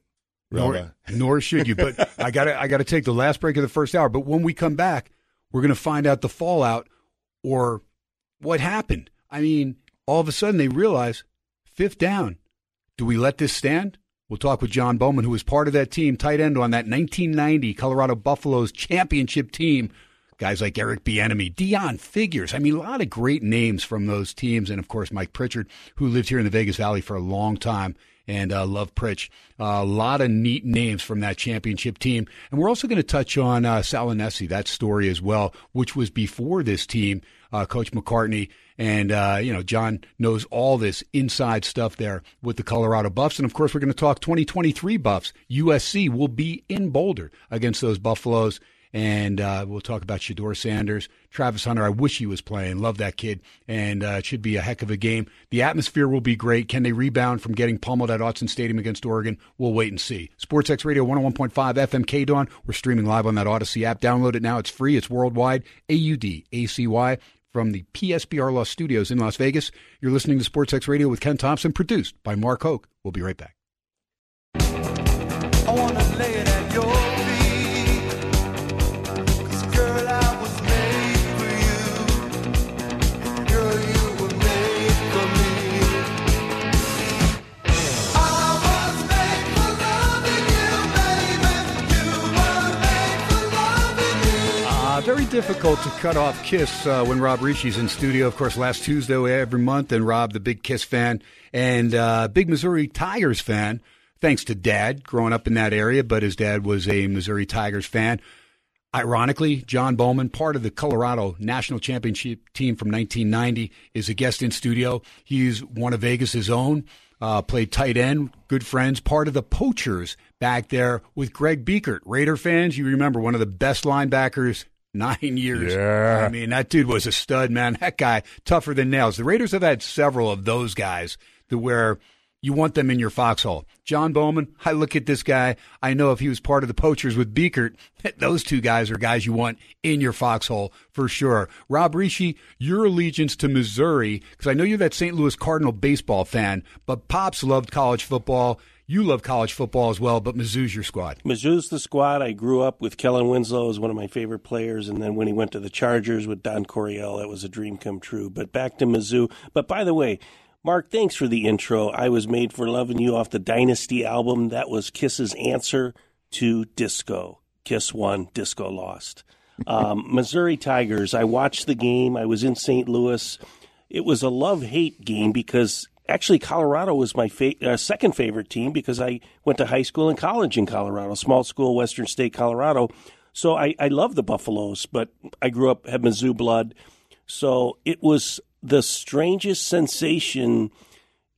Nor, nor should you. But I got to I got to take the last break of the first hour. But when we come back, we're going to find out the fallout or what happened. I mean, all of a sudden they realize fifth down. Do we let this stand? We'll talk with Jon Bowman, who was part of that team, tight end on that 1990 Colorado Buffaloes championship team, guys like Eric Bieniemy, Deon Figures. I mean, a lot of great names from those teams, and of course Mike Pritchard, who lived here in the Vegas Valley for a long time and uh, love Pritch. A lot of neat names from that championship team. And we're also going to touch on uh, Sal Aunese, that story as well, which was before this team, uh, Coach McCartney. And, uh, you know, Jon knows all this inside stuff there with the Colorado Buffs. And of course, we're going to talk 2023 Buffs. USC will be in Boulder against those Buffaloes. And uh, we'll talk about Shedeur Sanders, Travis Hunter. I wish he was playing. Love that kid. And uh, it should be a heck of a game. The atmosphere will be great. Can they rebound from getting pummeled at Autzen Stadium against Oregon? We'll wait and see. SportsX Radio 101.5 FM K Dawn. We're streaming live on that Audacy app. Download it now. It's free. It's worldwide. A U D A C Y from the PSBR Law Studios in Las Vegas. You're listening to SportsX Radio with Ken Thomson, produced by Mark Hoke. We'll be right back. Difficult to cut off Kiss uh, when Rob Rische's in studio. Of course, last Tuesday every month, and Rob, the big Kiss fan and uh, big Missouri Tigers fan, thanks to Dad growing up in that area. But his dad was a Missouri Tigers fan. Ironically, Jon Bowman, part of the Colorado National Championship team from 1990, is a guest in studio. He's one of Vegas's own. Uh, played tight end, good friends, part of the Poachers back there with Greg Biekert. Raider fans, you remember one of the best linebackers nine years. Yeah. I mean, that dude was a stud, man. That guy, tougher than nails. The Raiders have had several of those guys to where you want them in your foxhole. Jon Bowman, I look at this guy. I know if he was part of the poachers with Biekert, those two guys are guys you want in your foxhole for sure. Rob Rische, your allegiance to Missouri, because I know you're that St. Louis Cardinal baseball fan, but Pops loved college football. You love college football as well, but Mizzou's your squad. Mizzou's the squad. I grew up with Kellen Winslow as one of my favorite players, and then when he went to the Chargers with Don Coryell, that was a dream come true. But back to Mizzou. But by the way, Mark, thanks for the intro. I was made for loving you off the Dynasty album. That was Kiss's answer to disco. Kiss won, disco lost. Um, Missouri Tigers. I watched the game. I was in St. Louis. It was a love hate game because actually Colorado was my fa- uh, second favorite team because I went to high school and college in Colorado, small school, Western State, Colorado. So I, I love the Buffaloes, but I grew up had Mizzou blood. So it was the strangest sensation.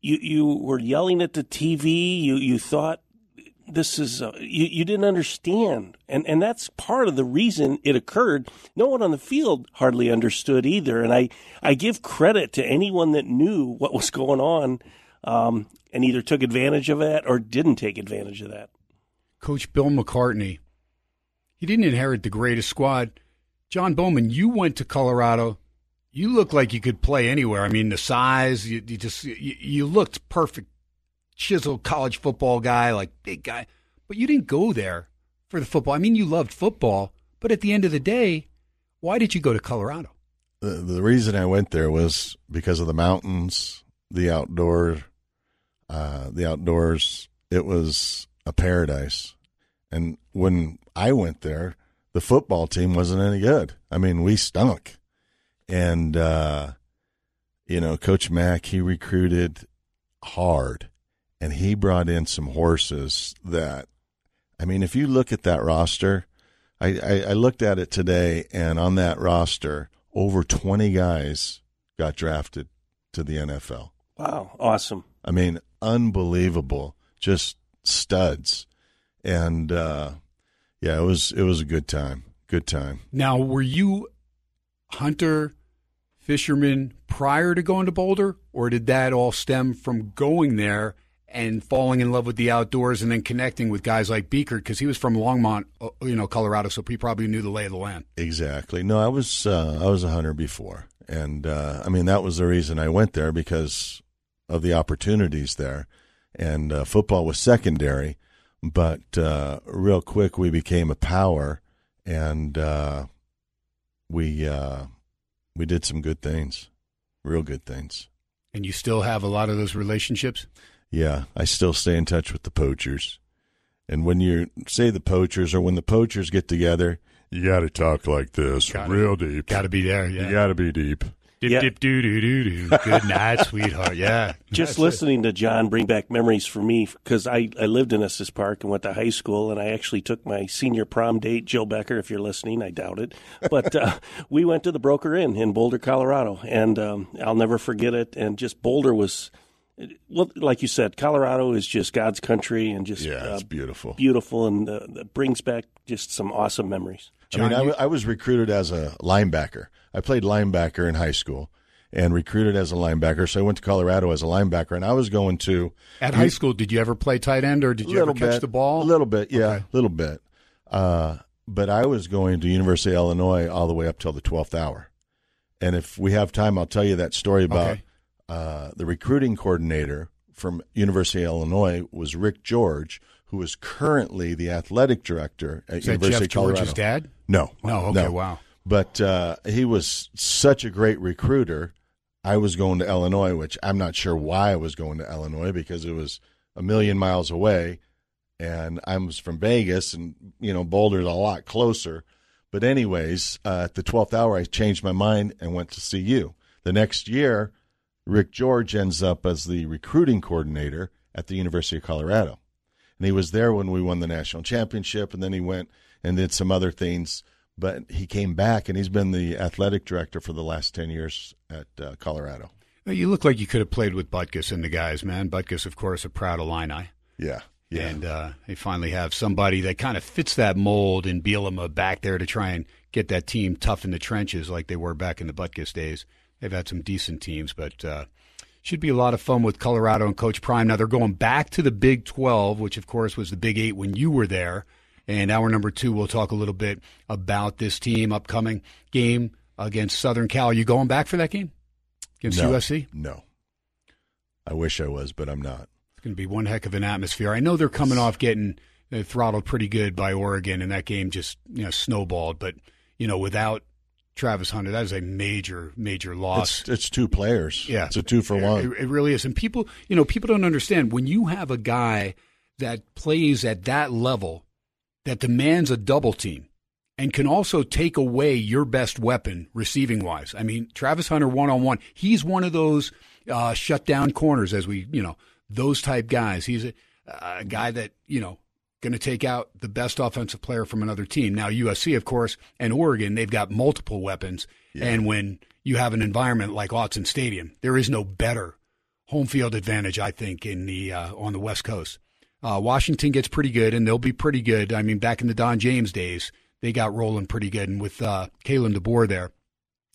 You you were yelling at the TV. You you thought this is uh, you you didn't understand, and and that's part of the reason it occurred. No one on the field hardly understood either, and I I give credit to anyone that knew what was going on, um, and either took advantage of that or didn't take advantage of that. Coach Bill McCartney, he didn't inherit the greatest squad. Jon Bowman, you went to Colorado. You look like you could play anywhere. I mean, the size, you, you just you, you looked perfect, chiseled college football guy, like big guy. But you didn't go there for the football. I mean, you loved football, but at the end of the day, why did you go to Colorado? The, the reason I went there was because of the mountains, the outdoor, uh, the outdoors. It was a paradise. And when I went there, the football team wasn't any good. I mean, we stunk. And, uh, you know, Coach Mack, he recruited hard and he brought in some horses that, I mean, if you look at that roster, I, I, I looked at it today and on that roster, over 20 guys got drafted to the NFL. Wow, awesome! I mean, unbelievable, just studs, and uh, yeah, it was it was a good time, good time. Now, were you hunter, fisherman prior to going to Boulder, or did that all stem from going there and falling in love with the outdoors and then connecting with guys like Beaker because he was from Longmont, uh, you know, Colorado, so he probably knew the lay of the land. Exactly. No, I was uh, I was a hunter before, and uh, I mean that was the reason I went there because of the opportunities there, and uh, football was secondary, but uh, real quick we became a power, and uh, we uh, we did some good things, real good things. And you still have a lot of those relationships. Yeah, I still stay in touch with the poachers. And when you say the poachers or when the poachers get together, You got to talk like this, Gotta- real deep. Got to be there. Yeah. You got to be deep. Dip, Yeah. dip, doo, doo, doo, doo. Good night, sweetheart. Yeah. Just That's it. listening to Jon bring back memories for me because I, I lived in Estes Park and went to high school, and I actually took my senior prom date, Jill Becker, if you're listening, I doubt it. But uh, we went to the Broker Inn in Boulder, Colorado, and um, I'll never forget it. And just Boulder was, well, like you said, Colorado is just God's country and just Yeah, it's uh, beautiful. beautiful, and uh, brings back just some awesome memories. I mean, I, w- I was recruited as a linebacker. I played linebacker in high school and recruited as a linebacker. So I went to Colorado as a linebacker, and I was going to At high school, did you ever play tight end or did you ever little catch bit, the ball? A little bit, yeah, a Okay. little bit. Uh, but I was going to University of Illinois all the way up till the twelfth hour. And if we have time, I'll tell you that story about Okay. Uh, the recruiting coordinator from University of Illinois was Rick George, who is currently the athletic director at Is that University Jeff of Colorado. George's dad? No, No, okay, wow. But uh, he was such a great recruiter. I was going to Illinois, which I'm not sure why I was going to Illinois because it was a million miles away, and I was from Vegas, and you know Boulder's a lot closer. But anyways, uh, at the twelfth hour, I changed my mind and went to CU. The next year, Rick George ends up as the recruiting coordinator at the University of Colorado, and he was there when we won the national championship, and then he went and did some other things. But he came back, and he's been the athletic director for the last ten years at uh, Colorado. You look like you could have played with Butkus and the guys, man. Butkus, of course, a proud Illini. Yeah, yeah. And uh, they finally have somebody that kind of fits that mold in Bielema back there to try and get that team tough in the trenches like they were back in the Butkus days. They've had some decent teams, but uh, should be a lot of fun with Colorado and Coach Prime. Now they're going back to the Big 12, which of course was the Big 8 when you were there. And hour number two, we'll talk a little bit about this team upcoming game against Southern Cal. Are you going back for that game against no, USC? No. I wish I was, but I'm not. It's going to be one heck of an atmosphere. I know they're coming off getting uh, throttled pretty good by Oregon, and that game just you know snowballed. But you know, without Travis Hunter, that is a major, major loss. It's it's two players. Yeah, it's a two for one. It, it really is. And people, you know, people don't understand when you have a guy that plays at that level that demands a double team and can also take away your best weapon receiving wise. I mean, Travis Hunter one on one, he's one of those uh, shut down corners, as we, you know, those type guys. He's a, a guy that, you know, going to take out the best offensive player from another team. Now, USC, of course, and Oregon, they've got multiple weapons. And when you have an environment like Autzen Stadium, there is no better home field advantage, I think, in the uh, on the West Coast. Uh, Washington gets pretty good, and they'll be pretty good. I mean, back in the Don James days, they got rolling pretty good, and with uh, Kalen DeBoer there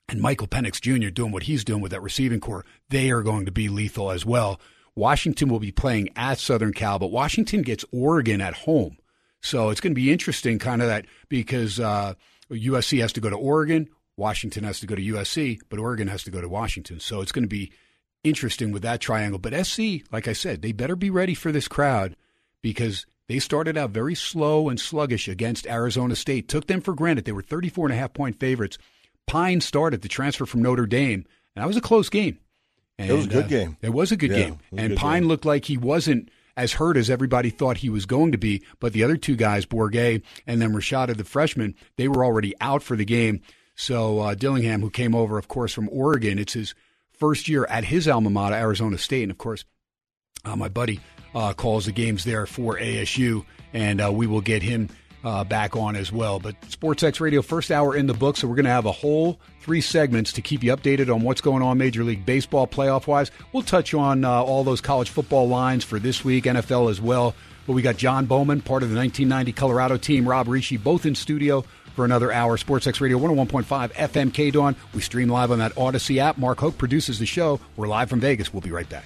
and Michael Penix Jr. doing what he's doing with that receiving corps, they are going to be lethal as well. Washington will be playing at Southern Cal, but Washington gets Oregon at home. So it's going to be interesting, kind of that, because uh, USC has to go to Oregon, Washington has to go to USC, but Oregon has to go to Washington. So it's going to be interesting with that triangle. But SC, like I said, they better be ready for this crowd because they started out very slow and sluggish against Arizona State. Took them for granted. They were 34 and a half point favorites. Pyne started the transfer from Notre Dame, and that was a close game. And, It was a good uh, game. It was a good Yeah, game. it was a And good Pyne game. looked like he wasn't as hurt as everybody thought he was going to be. But the other two guys, Bourguet and then Rashada, the freshman, they were already out for the game. So uh, Dillingham, who came over, of course, from Oregon, it's his first year at his alma mater, Arizona State. And of course, uh, my buddy uh, calls the games there for ASU, and uh, we will get him uh, back on as well. But SportsX Radio, first hour in the book, so we're going to have a whole three segments to keep you updated on what's going on Major League Baseball playoff wise. We'll touch on uh, all those college football lines for this week, NFL as well. But we got Jon Bowman, part of the 1990 Colorado team, Rob Rische, both in studio for another hour. SportsX Radio 101.5 FM K Dawn. We stream live on that Audacy app. Mark Hoke produces the show. We're live from Vegas. We'll be right back.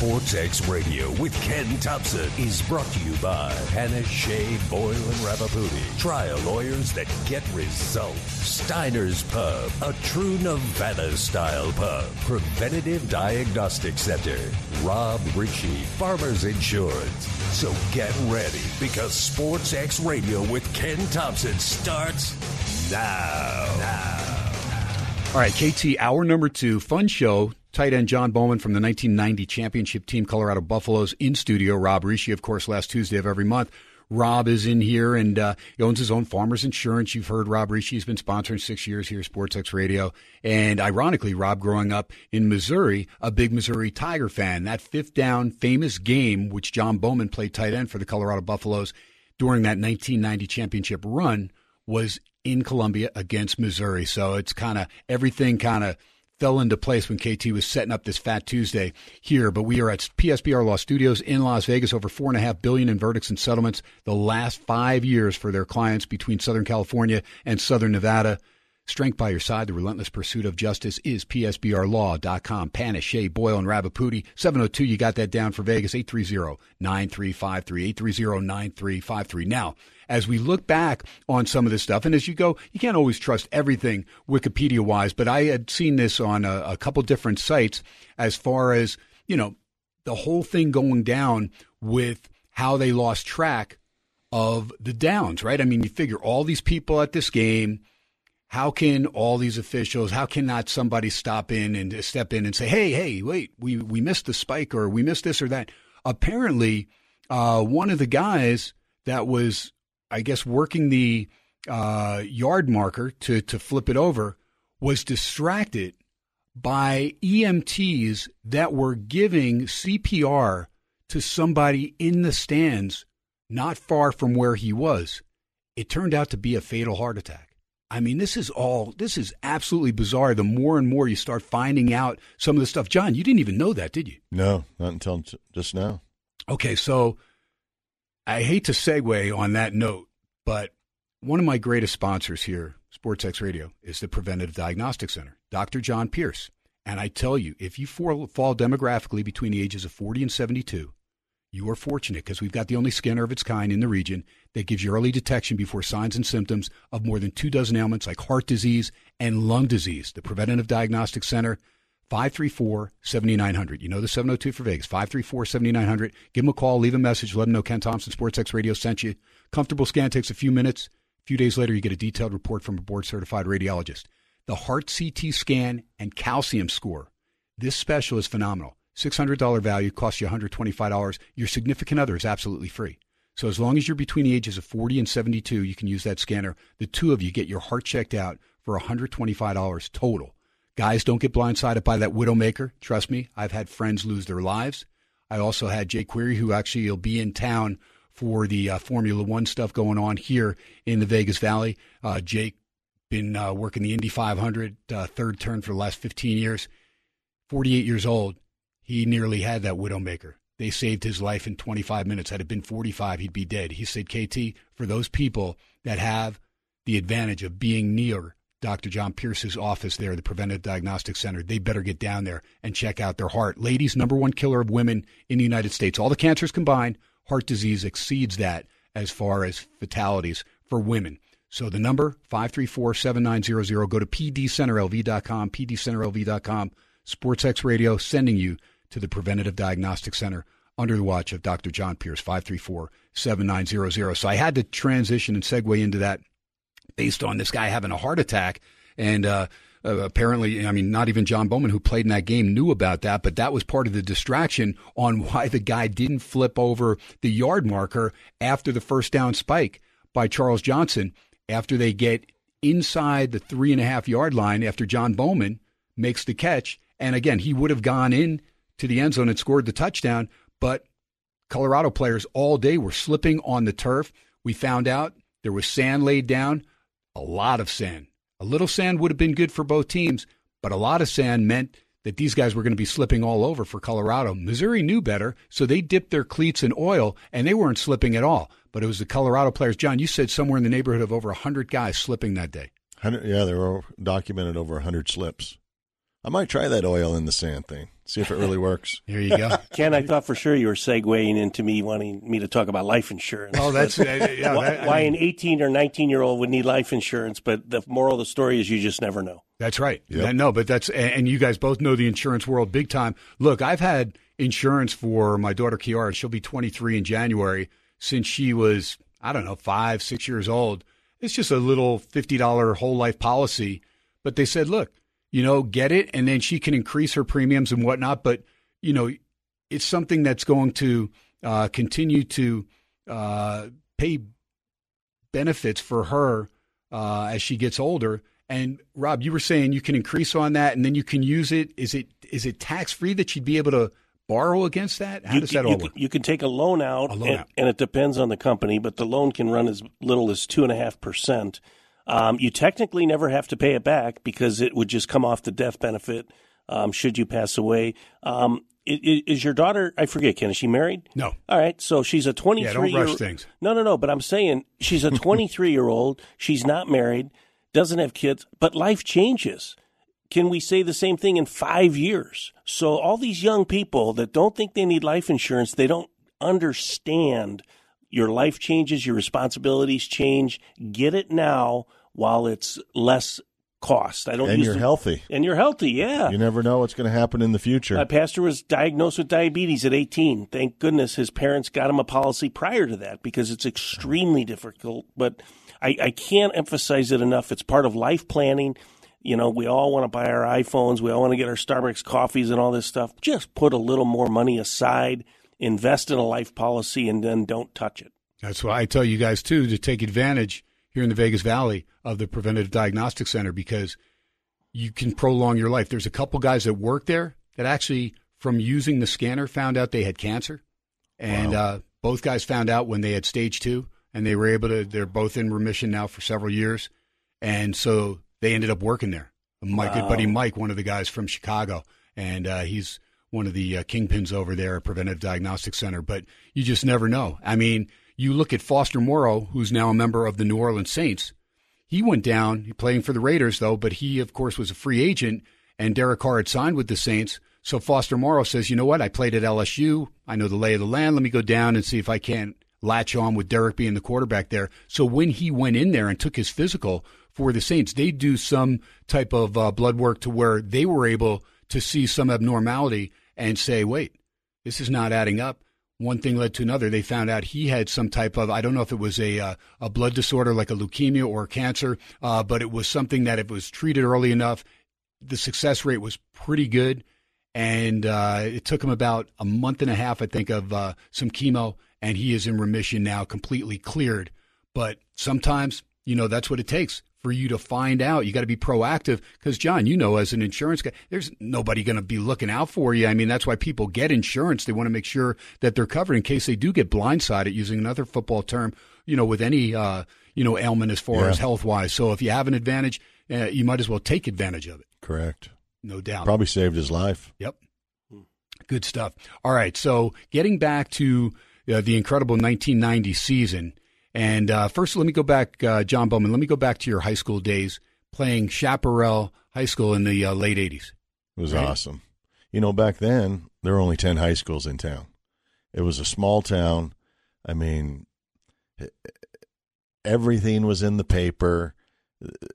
Sports X Radio with Ken Thomson is brought to you by Panish Shea Boyle and Ravipudi. Trial lawyers that get results. Steiner's Pub, a true Nevada style pub. Preventative Diagnostic Center. Rob Rische, Farmers Insurance. So get ready because Sports X Radio with Ken Thomson starts now. Now. All right, KT, hour number two, fun show. Tight end Jon Bowman from the 1990 championship team, Colorado Buffaloes, in studio. Rob Rische, of course, last Tuesday of every month. Rob is in here and uh, he owns his own farmers insurance. You've heard Rob Rische. He's been sponsoring six years here, SportsX Radio. And ironically, Rob, growing up in Missouri, a big Missouri Tiger fan. That fifth down famous game, which Jon Bowman played tight end for the Colorado Buffaloes during that 1990 championship run, was in Columbia against Missouri. So it's kind of everything kind of fell into place when KT was setting up this Fat Tuesday here. But we are at PSBR Law Studios in Las Vegas, over four and a half billion in verdicts and settlements the last five years for their clients between Southern California and Southern Nevada. Strength by your side, the relentless pursuit of justice is PSBRlaw.com. Panish, Shea, Boyle, and Ravipudi. 702, you got that down for Vegas. 830-9353. 830-9353. Now, as we look back on some of this stuff, and as you go, you can't always trust everything Wikipedia wise, but I had seen this on a, a couple different sites as far as, you know, the whole thing going down with how they lost track of the downs, right? I mean, you figure all these people at this game, how can all these officials, how can not somebody stop in and step in and say, hey, hey, wait, we, we missed the spike or we missed this or that? Apparently, uh, one of the guys that was I guess, working the uh, yard marker to, to flip it over was distracted by EMTs that were giving CPR to somebody in the stands not far from where he was. It turned out to be a fatal heart attack. I mean, this is all, this is absolutely bizarre. The more and more you start finding out some of the stuff. Jon, you didn't even know that, did you? No, not until just now. Okay, so I hate to segue on that note, but one of my greatest sponsors here, SportsX Radio, is the Preventive Diagnostic Center, Dr. John Pierce. And I tell you, if you fall, fall demographically between the ages of 40 and 72, you are fortunate because we've got the only scanner of its kind in the region that gives you early detection before signs and symptoms of more than two dozen ailments like heart disease and lung disease. The Preventive Diagnostic Center, 534 7900. You know the 702 for Vegas, 534 7900. Give them a call, leave a message, let them know Ken Thomson, SportsX Radio sent you. Comfortable scan takes a few minutes. A few days later, you get a detailed report from a board certified radiologist. The heart CT scan and calcium score. This special is phenomenal. $600 value costs you $125. Your significant other is absolutely free. So as long as you're between the ages of 40 and 72, you can use that scanner. The two of you get your heart checked out for $125 total. Guys, don't get blindsided by that widowmaker. Trust me, I've had friends lose their lives. I also had Jay Query, who actually will be in town for the uh, Formula One stuff going on here in the Vegas Valley. Uh, Jake been uh, working the Indy 500 uh, third turn for the last 15 years. 48 years old. He nearly had that widowmaker. They saved his life in 25 minutes. Had it been 45, he'd be dead. He said, KT, for those people that have the advantage of being near Dr. John Pierce's office there, the Preventive Diagnostic Center, they better get down there and check out their heart. Ladies, number one killer of women in the United States. All the cancers combined, heart disease exceeds that as far as fatalities for women. So the number 534-7900 go to pdcenterlv.com, pdcenterlv.com. SportsX Radio sending you to the Preventative Diagnostic Center under the watch of Dr. John Pierce 534-7900. So I had to transition and segue into that based on this guy having a heart attack and uh, uh, apparently, I mean, not even Jon Bowman, who played in that game, knew about that, but that was part of the distraction on why the guy didn't flip over the yard marker after the first down spike by Charles Johnson after they get inside the three and a half yard line after Jon Bowman makes the catch. And again, he would have gone in to the end zone and scored the touchdown, but Colorado players all day were slipping on the turf. We found out there was sand laid down, a lot of sand a little sand would have been good for both teams, but a lot of sand meant that these guys were going to be slipping all over for Colorado. Missouri knew better, so they dipped their cleats in oil and they weren't slipping at all. But it was the Colorado players. Jon, you said somewhere in the neighborhood of over 100 guys slipping that day. Yeah, there were documented over 100 slips. I might try that oil in the sand thing. See if it really works. Here you go. Ken, I thought for sure you were segueing into me wanting me to talk about life insurance. Oh, that's yeah. why, that- I why mean, an 18 or 19 year old would need life insurance, but the moral of the story is you just never know. That's right. Yep. Yeah, No, but that's and and you guys both know the insurance world big time. Look, I've had insurance for my daughter Kiara. She'll be 23 in January. Since she was, I don't know, five, six years old. It's just a little $50 whole life policy. But they said, look, you know, get it, and then she can increase her premiums and whatnot. But you know, it's something that's going to uh, continue to uh, pay benefits for her uh, as she gets older. And Rob, you were saying you can increase on that, and then you can use it. Is it is it tax free that you'd be able to borrow against that? How you, does that you, all can- work? You can take a loan out, A loan and, out. and it depends on the company, but the loan can run as little as two and a half percent. Um, you technically never have to pay it back because it would just come off the death benefit um, should you pass away. Um, is your daughter? I forget. Ken, is she married? No. All right, so she's a 23 Yeah, don't year rush things. No, no, no, but I'm saying she's a 23 year old. She's not married, doesn't have kids, but life changes. Can we say the same thing in 5 years? So all these young people that don't think they need life insurance, they don't understand your life changes, your responsibilities change. Get it now while it's less cost. I don't And use you're the- healthy. And you're healthy, yeah. You never know what's going to happen in the future. My pastor was diagnosed with diabetes at 18. Thank goodness his parents got him a policy prior to that because it's extremely difficult. But I, I can't emphasize it enough. It's part of life planning. You know, we all want to buy our iPhones, we all want to get our Starbucks coffees and all this stuff. Just put a little more money aside, invest in a life policy, and then don't touch it. That's why I tell you guys too to take advantage here in the Vegas Valley of the Preventative Diagnostic Center because you can prolong your life. There's a couple guys that work there that actually, from using the scanner, found out they had cancer, and uh, both guys found out when they had stage two, and they were able to. They're both in remission now for several years, and so they ended up working there. My good buddy Mike, one of the guys from Chicago, and uh, he's one of the uh, kingpins over there at Preventive Diagnostic Center. But you just never know. I mean, you look at Foster Moreau, who's now a member of the New Orleans Saints. He went down playing for the Raiders, though, but he, of course, was a free agent, and Derek Carr had signed with the Saints. So Foster Moreau says, you know what? I played at LSU. I know the lay of the land. Let me go down and see if I can't latch on with Derek being the quarterback there. So when he went in there and took his physical for the Saints, they do some type of uh, blood work to where they were able to see some abnormality and say, wait, this is not adding up. One thing led to another. They found out he had some type of I don't know if it was a uh, a blood disorder like a leukemia or cancer, uh, but it was something that if it was treated early enough, the success rate was pretty good. And uh, it took him about a month and a half, I think, of uh, some chemo, and he is in remission now, completely cleared. But sometimes, you know, that's what it takes for you to find out. You got to be proactive because, Jon, you know, as an insurance guy, there's nobody going to be looking out for you. I mean, that's why people get insurance. They want to make sure that they're covered in case they do get blindsided, using another football term, you know, with any, uh, you know, ailment as far Yeah. as health wise. So if you have an advantage, uh, you might as well take advantage of it. Correct. No doubt. Probably saved his life. Yep. Good stuff. All right. So getting back to uh, the incredible 1990 season. And uh, first, let me go back, uh, Jon Bowman, let me go back to your high school days playing Chaparral High School in the uh, late 80s. It was Right. awesome. You know, back then there were only ten high schools in town. It was a small town. I mean, everything was in the paper.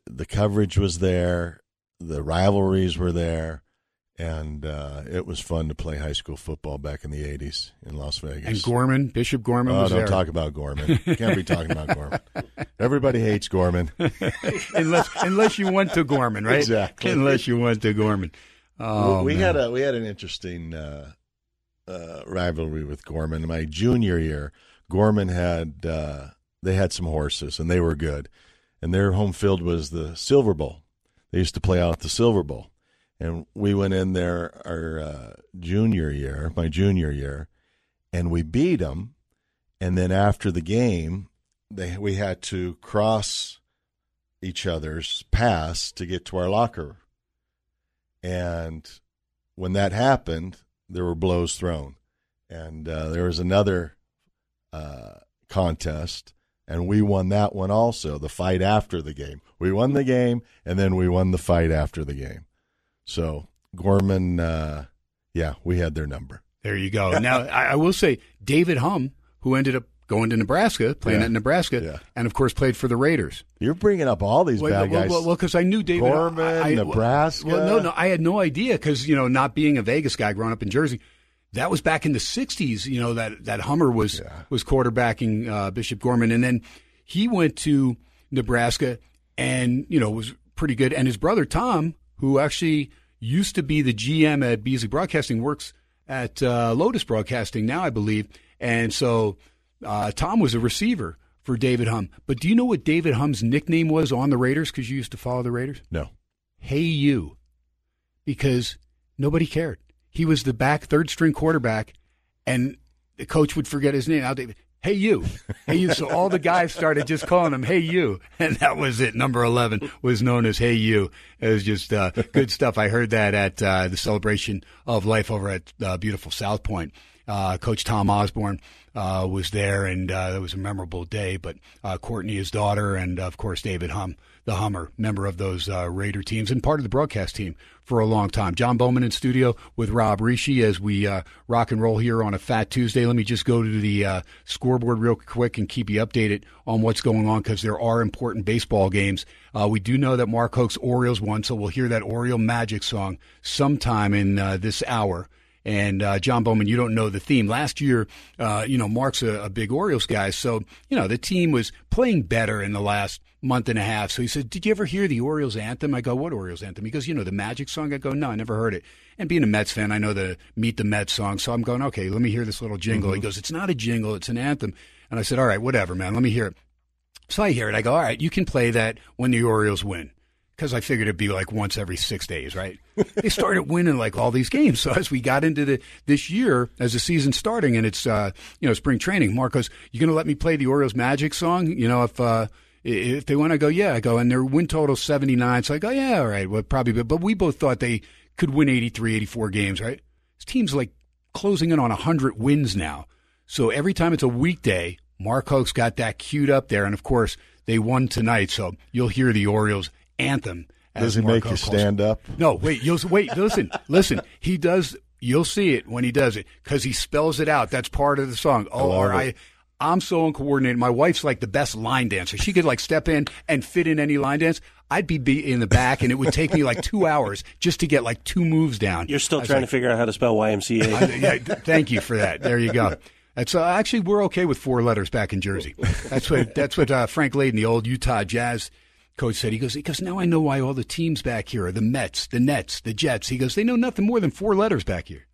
The coverage was there. The rivalries were there, and uh, it was fun to play high school football back in the '80s in Las Vegas. And Gorman, Bishop Gorman Oh, don't there. talk about Gorman. You can't be talking about Gorman. Everybody hates Gorman. unless, unless you went to Gorman, right? Exactly. Unless you went to Gorman. Oh, we man. had a we had an interesting uh, uh, rivalry with Gorman. My junior year, Gorman had uh, they had some horses and they were good, and their home field was the Silver Bowl. They used to play out at the Silver Bowl, and we went in there our uh, junior year, my junior year, and we beat them. And then after the game, they we had to cross each other's pass to get to our locker and when that happened, there were blows thrown. And uh, there was another uh, contest, and we won that one also, the fight after the game. We won the game, and then we won the fight after the game. So Gorman, uh, Yeah, we had their number. There you go. Now, I, I will say David Humm, who ended up going to Nebraska, playing Yeah. at Nebraska, Yeah. and of course played for the Raiders. You're bringing up all these Wait, bad well, guys. Well, because I knew David Gorman, I- I- Nebraska. Well, no, no, I had no idea because you know, not being a Vegas guy growing up in Jersey, that was back in the '60s. You know that that Hummer was was quarterbacking uh, Bishop Gorman, and then he went to Nebraska, and you know was pretty good. And his brother Tom, who actually used to be the GM at Beasley Broadcasting, works at uh, Lotus Broadcasting now, I believe. And so uh, Tom was a receiver for David Humm. But do you know what David Humm's nickname was on the Raiders? Because you used to follow the Raiders. no. Hey you, because nobody cared. He was the back third string quarterback, and the coach would forget his name. Now, David, hey you, hey you. So all the guys started just calling him Hey you, and that was it. Number eleven was known as Hey you. It was just uh, good stuff. I heard that at uh, the celebration of life over at uh, beautiful South Point. Uh, Coach Tom Osborne uh, was there, and uh, it was a memorable day. But uh, Courtney, his daughter, and of course David Humm, the Hummer, member of those uh, Raider teams and part of the broadcast team for a long time. Jon Bowman in studio with Rob Rische as we uh, rock and roll here on a Fat Tuesday. Let me just go to the uh, scoreboard real quick and keep you updated on what's going on because there are important baseball games. Uh, we do know that Mark Hoke's Orioles won, so we'll hear that Oriole Magic song sometime in uh, this hour. And uh, Jon Bowman, you don't know the theme. Last year, uh, you know, Mark's a, a big Orioles guy, so you know the team was playing better in the last month and a half. So he said, "Did you ever hear the Orioles anthem?" I go, "What Orioles anthem?" He goes, "You know the Magic song." I go, "No, I never heard it." And being a Mets fan, I know the Meet the Mets song, so I'm going, "Okay, let me hear this little jingle." He goes, "It's not a jingle; it's an anthem." And I said, "All right, whatever, man. Let me hear it." So I hear it. I go, "All right, you can play that when the Orioles win." Because I figured it'd be like once every six days, right? they started winning like all these games. So as we got into the this year, as the season's starting and it's uh, you know spring training, Mark goes, "You to let me play the Orioles Magic song? You know if." Uh, if they want to go, yeah, I go, and their win total 79. So I go, yeah, all right, well, probably, but, but we both thought they could win 83, 84 games, right? This team's like closing in on 100 wins now. So every time it's a weekday, Mark Hoke's got that queued up there. And of course, they won tonight. So you'll hear the Orioles anthem. as Does he Mark make you Hoke calls stand up? No, wait, you'll wait, listen, listen. He does, you'll see it when he does it because he spells it out. That's part of the song. Oh, love or. I. I'm so uncoordinated. My wife's like the best line dancer. She could like step in and fit in any line dance. I'd be be in the back, and it would take me like two hours just to get like two moves down. You're still trying like, to figure out how to spell YMCA. I- yeah, th- thank you for that. There you go. That's uh, actually we're okay with four letters back in Jersey. That's what that's what uh, Frank Layden, the old Utah Jazz coach, said. He goes, he goes. Now I know why all the teams back here are the Mets, the Nets, the Jets. He goes, they know nothing more than four letters back here.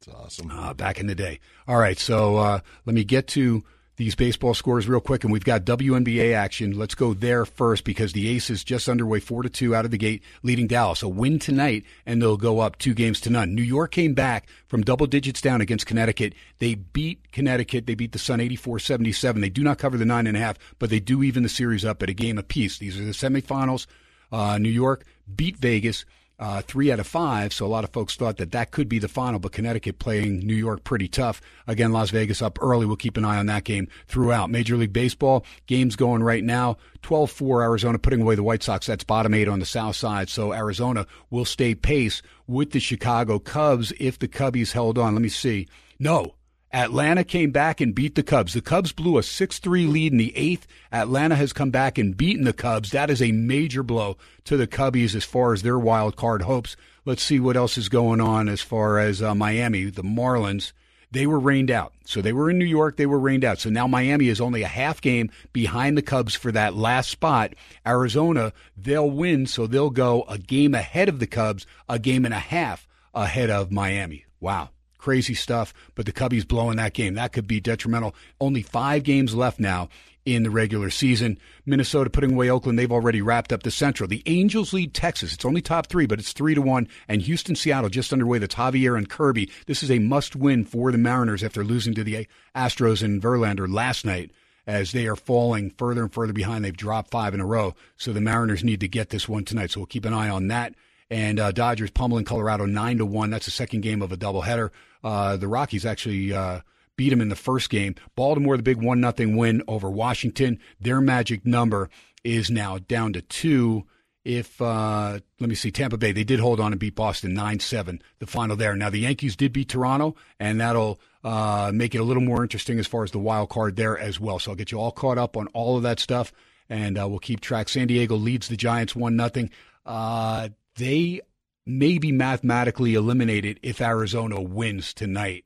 It's awesome. Uh, back in the day. All right, so uh, let me get to these baseball scores real quick, and we've got WNBA action. Let's go there first because the Aces just underway four to two out of the gate, leading Dallas. A win tonight, and they'll go up two games to none. New York came back from double digits down against Connecticut. They beat Connecticut. They beat the Sun 84-77. They do not cover the nine and a half, but they do even the series up at a game apiece. These are the semifinals. Uh, New York beat Vegas uh, three out of five. So a lot of folks thought that that could be the final, but Connecticut playing New York pretty tough. Again, Las Vegas up early. We'll keep an eye on that game throughout. Major League Baseball games going right now. 12-4 Arizona putting away the White Sox. That's bottom eight on the south side. So Arizona will stay pace with the Chicago Cubs if the Cubbies held on. Let me see. No, Atlanta came back and beat the Cubs. The Cubs blew a 6-3 lead in the eighth. Atlanta has come back and beaten the Cubs. That is a major blow to the Cubbies as far as their wild card hopes. Let's see what else is going on as far as uh, Miami, the Marlins. They were rained out. So they were in New York. They were rained out. So now Miami is only a half game behind the Cubs for that last spot. Arizona, they'll win. So they'll go a game ahead of the Cubs, a game and a half ahead of Miami. Wow crazy stuff. But the Cubbies blowing that game. That could be detrimental. Only five games left now in the regular season. Minnesota putting away Oakland. They've already wrapped up the Central. The Angels lead Texas. It's only top three, but it's three to one. And Houston, Seattle just underway. That's Javier and Kirby. This is a must win for the Mariners after losing to the Astros and Verlander last night. As they are falling further and further behind, they've dropped five in a row. So the Mariners need to get this one tonight. So we'll keep an eye on that and uh, Dodgers pummeling Colorado nine to one. That's the second game of a doubleheader. Uh, the Rockies actually uh, beat them in the first game. Baltimore, the big one nothing win over Washington. Their magic number is now down to two if uh, let me see Tampa Bay they did hold on and beat Boston nine seven the final there. Now the Yankees did beat Toronto and that'll uh, make it a little more interesting as far as the wild card there as well. So I'll get you all caught up on all of that stuff and uh, we'll keep track. San Diego leads the Giants one nothing. Uh, they may be mathematically eliminated if Arizona wins tonight.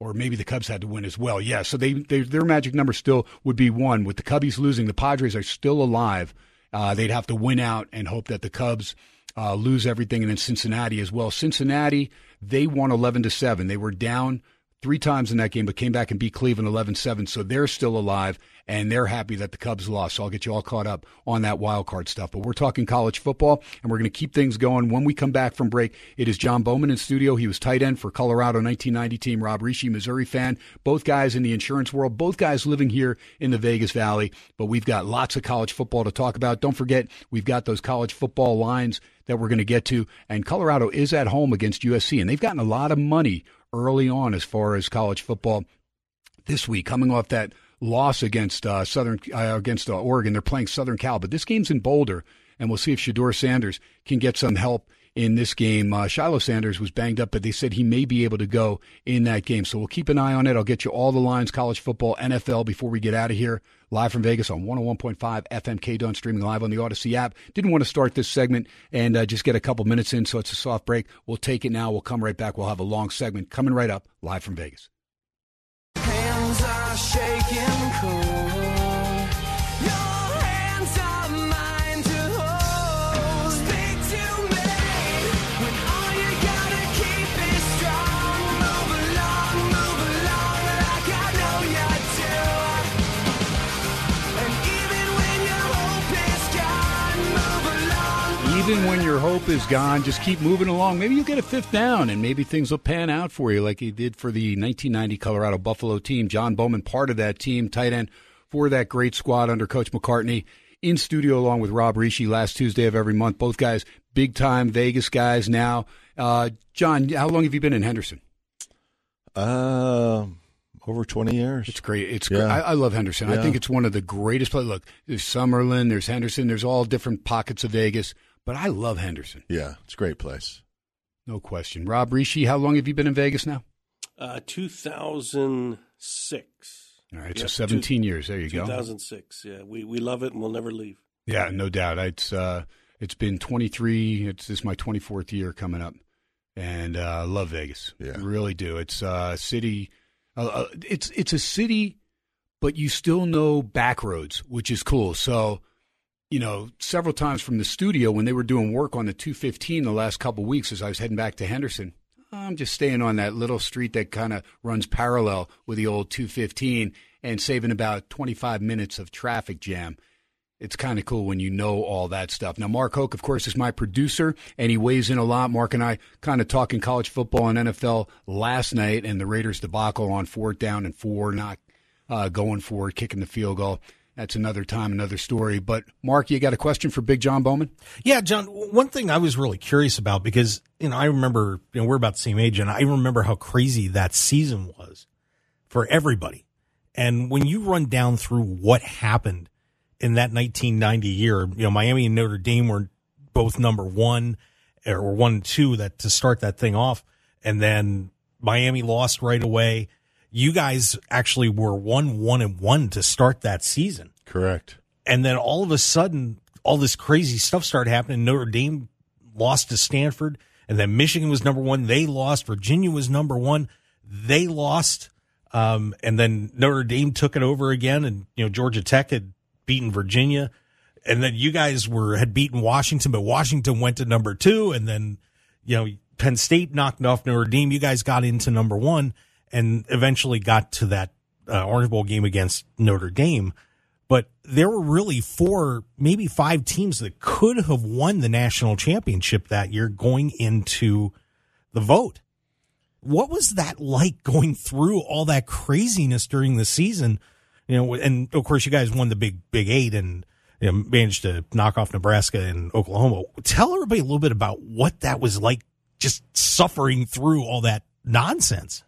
Or maybe the Cubs had to win as well. Yeah, so they, they their magic number still would be one. With the Cubbies losing, the Padres are still alive. Uh, they'd have to win out and hope that the Cubs uh, lose everything, and then Cincinnati as well. Cincinnati they won eleven to seven. They were down three times in that game, but came back and beat Cleveland 11 7. So they're still alive and they're happy that the Cubs lost. So I'll get you all caught up on that wild card stuff. But we're talking college football and we're going to keep things going. When we come back from break, it is Jon Bowman in studio. He was tight end for Colorado 1990 team. Rob Rische, Missouri fan. Both guys in the insurance world, both guys living here in the Vegas Valley. But we've got lots of college football to talk about. Don't forget, we've got those college football lines that we're going to get to. And Colorado is at home against USC, and they've gotten a lot of money early on as far as college football this week, coming off that loss against uh, Southern uh, against uh, Oregon. They're playing Southern Cal, but this game's in Boulder, and we'll see if Shedeur Sanders can get some help in this game. Uh, Shiloh Sanders was banged up, but they said he may be able to go in that game. So we'll keep an eye on it. I'll get you all the lines, college football, NFL, before we get out of here. Live from Vegas on 101.5 FM Dun, streaming live on the Audacy app. Didn't want to start this segment and uh, just get a couple minutes in, so it's a soft break. We'll take it now. We'll come right back. We'll have a long segment coming right up, live from Vegas. Even when your hope is gone, just keep moving along. Maybe you'll get a fifth down and maybe things will pan out for you like he did for the 1990 Colorado Buffalo team. Jon Bowman, part of that team, tight end for that great squad under Coach McCartney. In studio along with Rob Rische last Tuesday of every month. Both guys, big time Vegas guys now. Uh, Jon, how long have you been in Henderson? Uh, over 20 years. It's great. It's Yeah. great. I, I love Henderson. I think it's one of the greatest places. Look, there's Summerlin, there's Henderson, there's all different pockets of Vegas, but I love Henderson. yeah, it's a great place. No question. Rob Rische, how long have you been in Vegas now? Uh, 2006. All right, so Yep, 17 years. There you go. 2006. Yeah, we, we love it and we'll never leave. Yeah, no doubt. It's uh, it's been 23. It's this is my 24th year coming up, and uh, I love Vegas. Yeah. really do. It's a city. Uh, uh, it's it's a city, but you still know back roads, which is cool. So, you know, several times from the studio when they were doing work on the 215 the last couple weeks, as I was heading back to Henderson, I'm just staying on that little street that kind of runs parallel with the old 215 and saving about 25 minutes of traffic jam it's kind of cool when you know all that stuff. Now, Mark Hoke, of course, is my producer, and he weighs in a lot. Mark and I kind of talking college football and NFL last night, and the Raiders debacle on fourth down and four, not uh, going for it, kicking the field goal. That's another time, another story. But Mark, you got a question for Big Jon Bowman? Yeah, Jon, one thing I was really curious about because, you know, I remember, you know, we're about the same age and I remember how crazy that season was for everybody. And when you run down through what happened in that 1990 year, you know, Miami and Notre Dame were both number one or one two that to start that thing off. And then Miami lost right away. You guys actually were one, one and one to start that season. Correct. and then all of a sudden all this crazy stuff started happening. Notre dame lost to stanford and then michigan was number one. They lost. Virginia was number one. They lost um, and then notre dame took it over again and you know georgia tech had beaten virginia. And then you guys were had beaten washington but washington went to number two and then you know penn state knocked off notre dame. You guys got into number one and eventually got to that uh, orange bowl game against notre dame but there were really four, maybe five teams that could have won the national championship that year going into the vote. What was that like going through all that craziness during the season? You know, and of course you guys won the big, big eight and you know, managed to knock off Nebraska and Oklahoma. Tell everybody a little bit about what that was like just suffering through all that nonsense.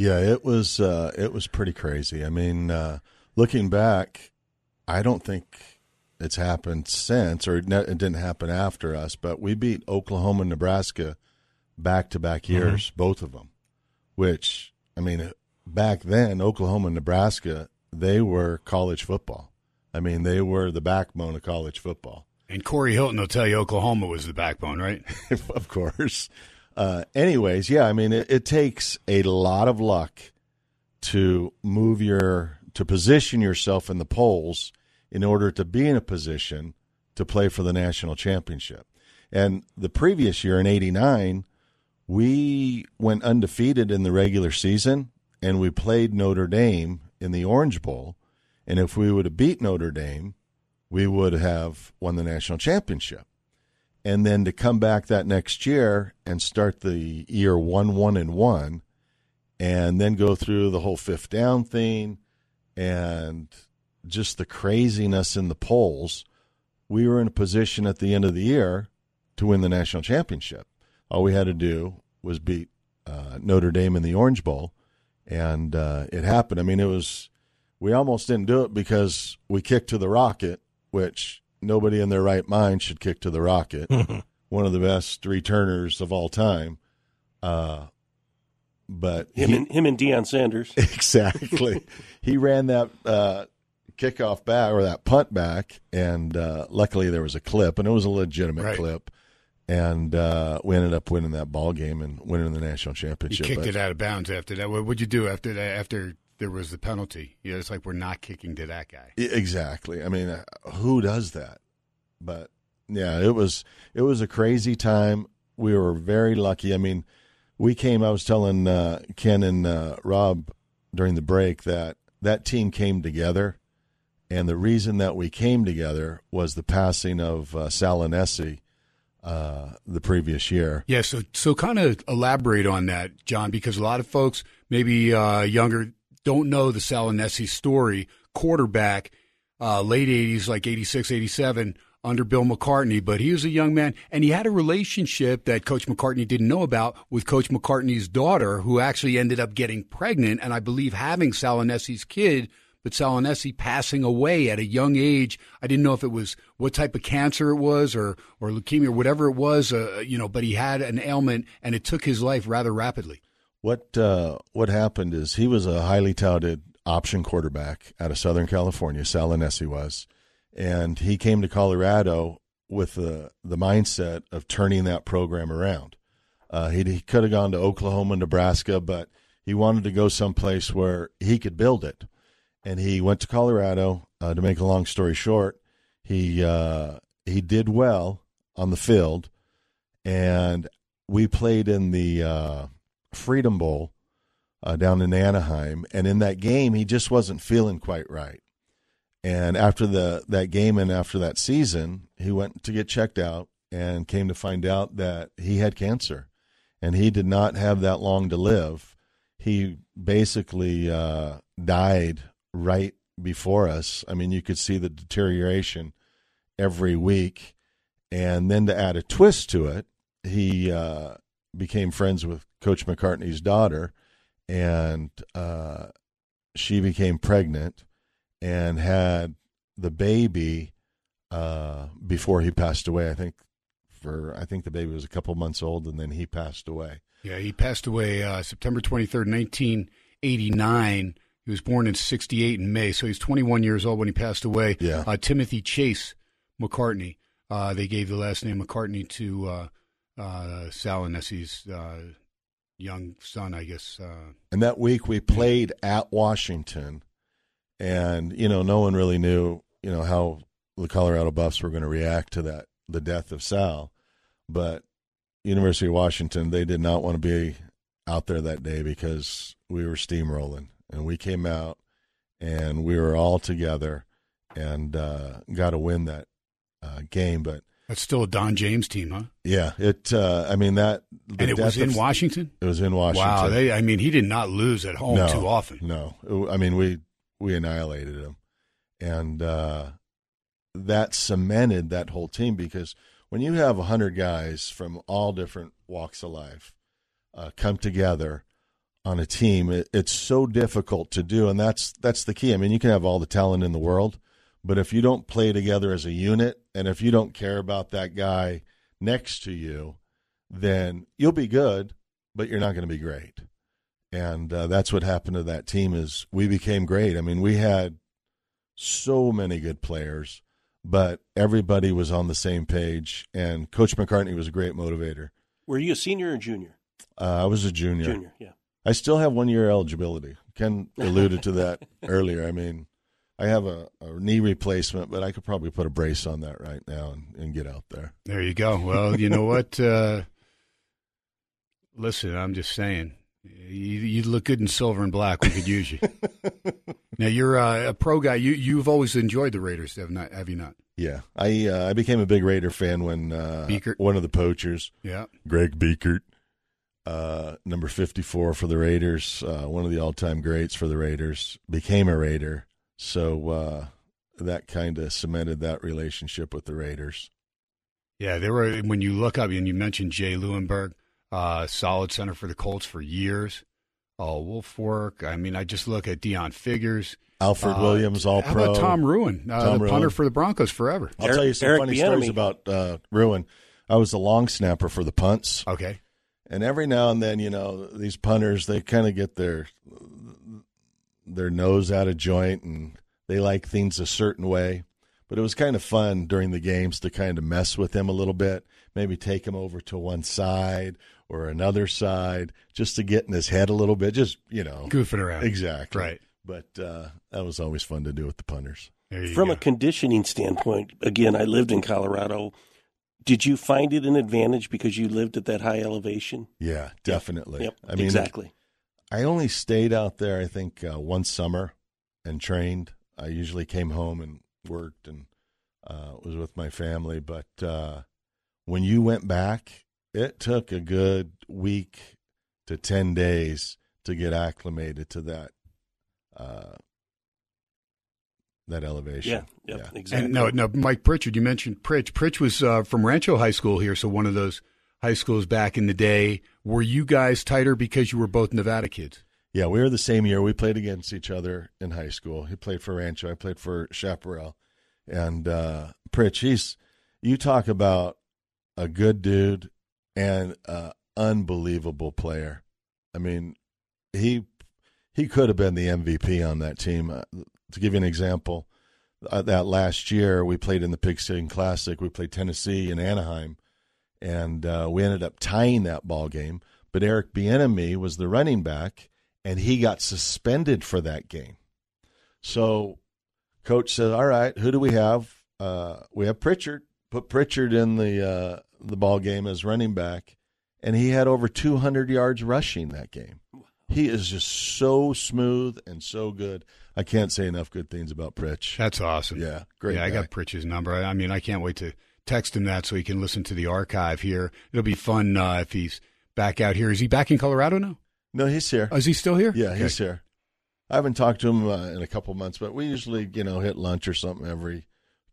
Yeah, it was uh, it was pretty crazy. I mean, uh, looking back, I don't think it's happened since, or it, didn't happen after us. But we beat Oklahoma and Nebraska back to back years, both of them. Which I mean, back then, Oklahoma and Nebraska they were college football. I mean, they were the backbone of college football. And Corey Hilton will tell you Oklahoma was the backbone, right? of course. Uh, anyways, yeah, I mean, it, it takes a lot of luck to move your to position yourself in the polls in order to be in a position to play for the national championship. And the previous year in '89, we went undefeated in the regular season, and we played Notre Dame in the Orange Bowl. And if we would have beat Notre Dame, we would have won the national championship and then to come back that next year and start the year one one and one and then go through the whole fifth down thing and just the craziness in the polls we were in a position at the end of the year to win the national championship. All we had to do was beat uh, notre dame in the orange bowl and uh, it happened. I mean it was we almost didn't do it because we kicked to the rocket which nobody in their right mind should kick to the rocket. One of the best returners of all time. Uh, but Him he- and him and Deion Sanders. exactly, he ran that uh, kickoff back or that punt back, and uh, luckily there was a clip, and it was a legitimate Right. clip. And uh, we ended up winning that ball game and winning the national You championship. kicked But- it out of bounds after that. What would you do after that? After there was the penalty? Yeah, it's like we're not kicking to that guy. Exactly. I mean, uh, who does that? But yeah, it was it was a crazy time. We were very lucky. I mean, we came. I was telling uh, Ken and uh, Rob during the break that that team came together, and the reason that we came together was the passing of uh, Sal Aunese uh, the previous year. Yeah, so so kind of elaborate on that, Jon, because a lot of folks, maybe uh, younger, don't know the Sal Aunese story. Quarterback, uh, late 80s, like 86, 87, under Bill McCartney, but he was a young man, and he had a relationship that Coach McCartney didn't know about with Coach McCartney's daughter, who actually ended up getting pregnant, and I believe having Sal Aunese's kid. But Sal Aunese passing away at a young age. I didn't know if it was what type of cancer it was, or or leukemia, or whatever it was. Uh, you know, but he had an ailment, and it took his life rather rapidly. What uh, what happened is he was a highly touted option quarterback out of Southern California. Sal Aunese was, and he came to Colorado with the the mindset of turning that program around. Uh, he he could have gone to Oklahoma, Nebraska, but he wanted to go someplace where he could build it, and he went to Colorado. Uh, to make a long story short, he uh, he did well on the field, and we played in the uh, Freedom Bowl uh, down in Anaheim, and in that game, he just wasn't feeling quite right. And after the that game and after that season, he went to get checked out and came to find out that he had cancer, and he did not have that long to live. He basically uh, died right before us. I mean, you could see the deterioration every week, and then to add a twist to it, he uh, became friends with Coach McCartney's daughter, and uh, she became pregnant and had the baby uh, before he passed away. I think for I think the baby was a couple months old, and then he passed away. Yeah, he passed away uh, September 23rd, 1989. He was born in 68 in May, so he's 21 years old when he passed away. Yeah. Uh, Timothy Chase McCartney. Uh, they gave the last name McCartney to uh, uh, Sal Aunese's uh, young son, I guess. Uh, And that week we played at Washington, and you know no one really knew you know how the Colorado Buffs were going to react to that the death of Sal, but University of Washington they did not want to be out there that day because we were steamrolling, and we came out and we were all together and uh, got to win that uh, game, but. That's still a Don James team, huh? Yeah, it. Uh, I mean that. And it was in of- Washington? It was in Washington. Wow. They, I mean, he did not lose at home too often. No, I mean we we annihilated him, and uh, that cemented that whole team because when you have a hundred guys from all different walks of life uh, come together on a team, it, it's so difficult to do, and that's that's the key. I mean, you can have all the talent in the world, But if you don't play together as a unit, and if you don't care about that guy next to you, then you'll be good, but you're not going to be great. And uh, that's what happened to that team. Is we became great. I mean, we had so many good players, but everybody was on the same page. And Coach McCartney was a great motivator. Were you a senior or junior? Uh, I was a junior. Junior, yeah. I still have one year eligibility. Ken alluded to that earlier. I mean, I have a, a knee replacement, but I could probably put a brace on that right now and, and get out there. There you go. Well, you know what? Uh, listen, I'm just saying. You, you look good in silver and black. We could use you. now you're uh, a pro guy. You you've always enjoyed the Raiders, have not? Have you not? Yeah, I uh, I became a big Raider fan when uh, one of the poachers, Yeah. Greg Biekert, uh, number fifty four for the Raiders, uh, one of the all time greats for the Raiders, became a Raider. So uh, that kind of cemented that relationship with the Raiders. Yeah, they were when you look up and you mentioned Jay Leeuwenburg, uh, solid center for the Colts for years. Oh, Wolfwork. I mean, I just look at Deon Figures. Alfred Uh, Williams, all How pro. about Tom Rouen, uh, Tom the punter for the Broncos forever? I'll Eric- tell you some Eric funny Bieniemy. stories about uh, Rouen. I was the long snapper for the punts. Okay. And every now and then, you know, these punters they kind of get their their nose out of joint and they like things a certain way. But it was kind of fun during the games to kind of mess with him a little bit, maybe take him over to one side or another side, just to get in his head a little bit. Just you know, Goofing around. exactly Right. But uh, that was always fun to do with the punters. From go. a conditioning standpoint, again, I lived in Colorado. Did you find it an advantage because you lived at that high elevation? Yeah, definitely. Yep, I mean, exactly. I only stayed out there, I think, uh, one summer and trained. I usually came home and worked and uh, was with my family. But uh, when you went back, it took a good week to 10 days to get acclimated to that. Uh, that elevation. Yeah, yep, exactly. And no, no, Mike Pritchard. You mentioned Pritch. Pritch was uh, from Rancho High School here, so one of those high schools back in the day. Were you guys tighter because you were both Nevada kids? Yeah, we were the same year. We played against each other in high school. He played for Rancho. I played for Chaparral. And uh, Pritch, he's you talk about a good dude and an unbelievable player. I mean, he he could have been the MVP on that team. Uh, to give you an example, uh, that last year we played in the Pigskin Classic. We played Tennessee in Anaheim, and uh, we ended up tying that ball game. But Eric Bieniemy was the running back, and he got suspended for that game. So, coach said, "All right, who do we have? Uh, we have Pritchard. Put Pritchard in the uh, the ball game as running back, and he had over 200 yards rushing that game. He is just so smooth and so good. I can't say enough good things about Pritch. That's awesome. Yeah, great. Yeah, I got Pritch's number. I, I mean, I can't wait to text him that so he can listen to the archive here. It'll be fun uh, if he's back out here. Is he back in Colorado now? No, he's here. Oh, is he still here? Yeah, Okay. he's here. I haven't talked to him uh, in a couple months, but we usually, you know, hit lunch or something every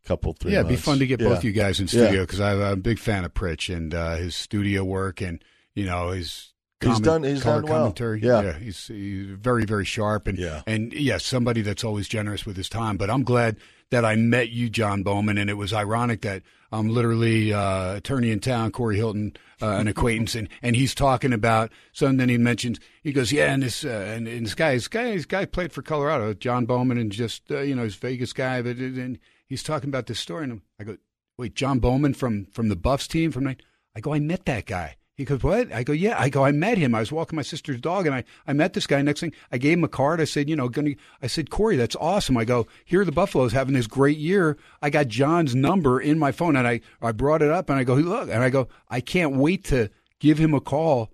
couple, three Yeah, it'd be months. fun to get both Yeah. you guys in studio because I'm a big fan of Pritch and uh, his studio work and you know his. He's done- he's done well. commentary. Yeah. he's, he's very, very sharp and Yeah. and yes, somebody that's always generous with his time. But I'm glad that I met you, Jon Bowman, and it was ironic that I'm literally uh, attorney in town, Corey Hilton, uh, an acquaintance, and, and he's talking about. So and then he mentions he goes, yeah, and this uh, and, and this guy, this guy, this guy played for Colorado, Jon Bowman, and just uh, you know, he's a Vegas guy, but and he's talking about this story, and I go, wait, Jon Bowman from from the Buffs team from night. I go, I met that guy. He goes, what? I go, yeah. I go, I met him. I was walking my sister's dog, and I, I met this guy. Next thing, I gave him a card. I said, you know, gonna. I said, Corey, that's awesome. I go, here are the Buffaloes having this great year. I got Jon's number in my phone, and I I brought it up, and I go, look, and I go, I can't wait to give him a call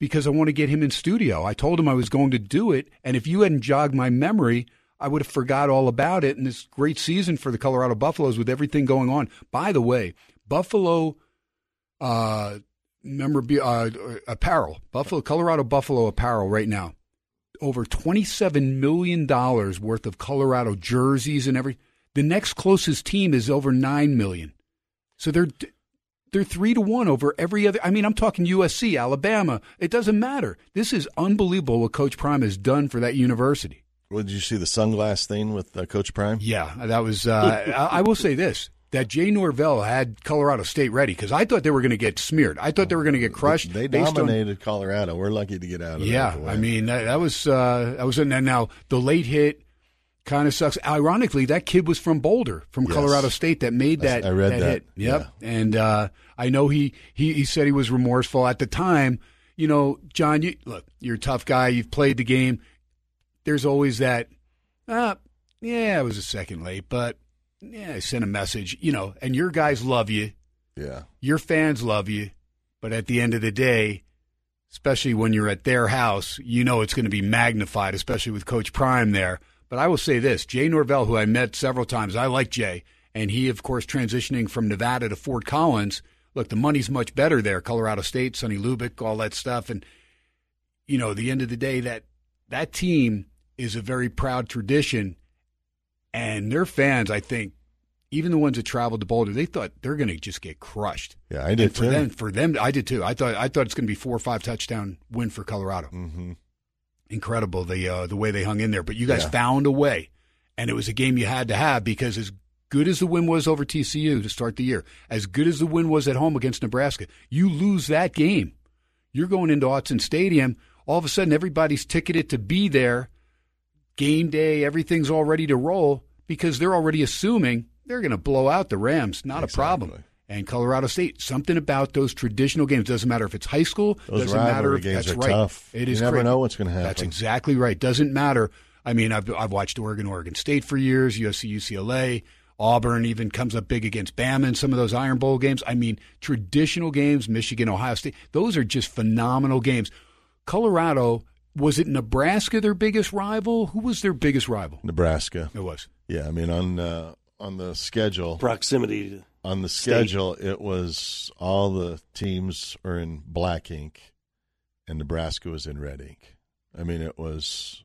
because I want to get him in studio. I told him I was going to do it, and if you hadn't jogged my memory, I would have forgot all about it. And this great season for the Colorado Buffaloes with everything going on. By the way, Buffalo uh, memorabilia, uh, apparel, Buffalo, Colorado Buffalo apparel right now, over $27 million worth of Colorado jerseys and every. The next closest team is over 9 million. So they're. They're three to one over every other. I mean, I'm talking USC, Alabama. It doesn't matter. This is unbelievable what Coach Prime has done for that university. What, did you see the sunglass thing with uh, Coach Prime? Yeah, that was. Uh, I, I will say this: that Jay Norvell had Colorado State ready because I thought they were going to get smeared. I thought they were going to get crushed. They on- dominated Colorado. We're lucky to get out of yeah, that. boy. I mean that, that was uh, that was and now the late hit kind of sucks. Ironically, that kid was from Boulder, from Yes. Colorado State, that made that. I read that, hit. Yep, and uh, I know he, he he said he was remorseful at the time. You know, Jon, you look, you're a tough guy. You've played the game. There's always that. Uh, yeah, I was a second late, but yeah, I sent a message. You know, and your guys love you yeah. your fans love you, but at the end of the day, especially when you're at their house, you know it's going to be magnified, especially with Coach Prime there. But I will say this Jay Norvell, who I met several times, I like Jay, and he, of course, transitioning from Nevada to Fort Collins. Look, the money's much better there, Colorado State, Sonny Lubick, all that stuff. And, you know, at the end of the day, that, that team is a very proud tradition. And their fans, I think, even the ones that traveled to Boulder, they thought they're going to just get crushed. Yeah, I did And for too. them, for them, I did too. I thought I thought it's going to be four or five touchdown win for Colorado. hmm Incredible the uh, the way they hung in there. But you guys Yeah. found a way, and it was a game you had to have because as good as the win was over TCU to start the year, as good as the win was at home against Nebraska, you lose that game, you're going into Autzen Stadium. All of a sudden, everybody's ticketed to be there. Game day, everything's all ready to roll because they're already assuming they're going to blow out the Rams. Not a problem. And Colorado State, something about those traditional games doesn't matter if it's high school. Those doesn't matter if games that's are right. tough. It You is. never crazy. know what's gonna happen. That's exactly right. Doesn't matter. I mean, I've I've watched Oregon, Oregon State for years. USC, UCLA, Auburn even comes up big against Bama in some of those Iron Bowl games. I mean, traditional games. Michigan, Ohio State. Those are just phenomenal games. Colorado was it Nebraska their biggest rival? Who was their biggest rival? Nebraska. It was. Yeah, I mean on uh, on the schedule Proximity. To, on the State. schedule it was all the teams are in black ink, and Nebraska was in red ink. I mean it was.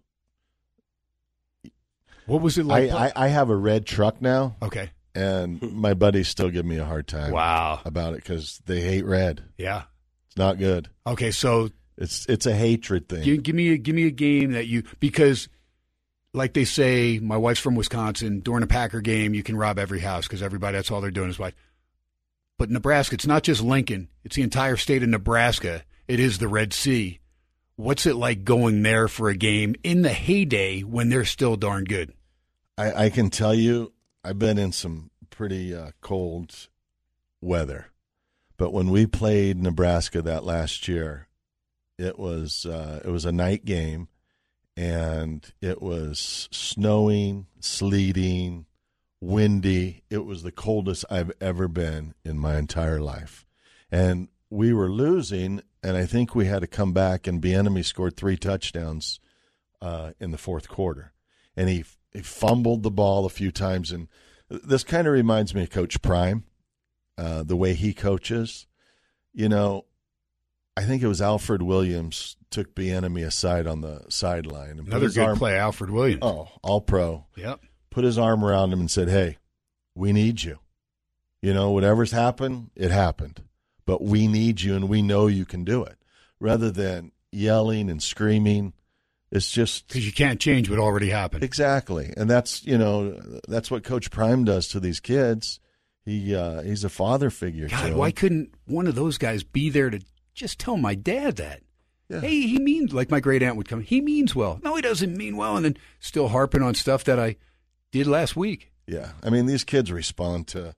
What was it I, like? I, I have a red truck now, okay. and my buddies still give me a hard time. Wow. about it because they hate red. Yeah. It's not good. Okay. So It's it's a hatred thing. Give, give me a give me a game that you because, like they say, my wife's from Wisconsin. During a Packer game, you can rob every house because everybody that's all they're doing is white. But Nebraska, it's not just Lincoln; it's the entire state of Nebraska. It is the Red Sea. What's it like going there for a game in the heyday when they're still darn good? I, I can tell you, I've been in some pretty uh, cold weather, but when we played Nebraska that last year, it was uh, it was a night game, and it was snowing, sleeting, windy. It was the coldest I've ever been in my entire life, and we were losing, and I think we had to come back, and enemy scored three touchdowns uh, in the fourth quarter, and he he fumbled the ball a few times, and this kind of reminds me of Coach Prime, uh, the way he coaches. You know, I think it was Alfred Williams took the enemy aside on the sideline and Another good arm, play, Alfred Williams. Oh, all pro. Yep. Put his arm around him and said, "Hey, we need you. You know, whatever's happened, it happened, but we need you, and we know you can do it." Rather than yelling and screaming, it's just Because you can't change what already happened. Exactly, and that's you know that's what Coach Prime does to these kids. He uh, he's a father figure. God, why couldn't one of those guys be there to just tell my dad that? Yeah. Hey, he means like my great aunt would come. He means well. No, he doesn't mean well, and then still harping on stuff that I did last week. Yeah, I mean these kids respond to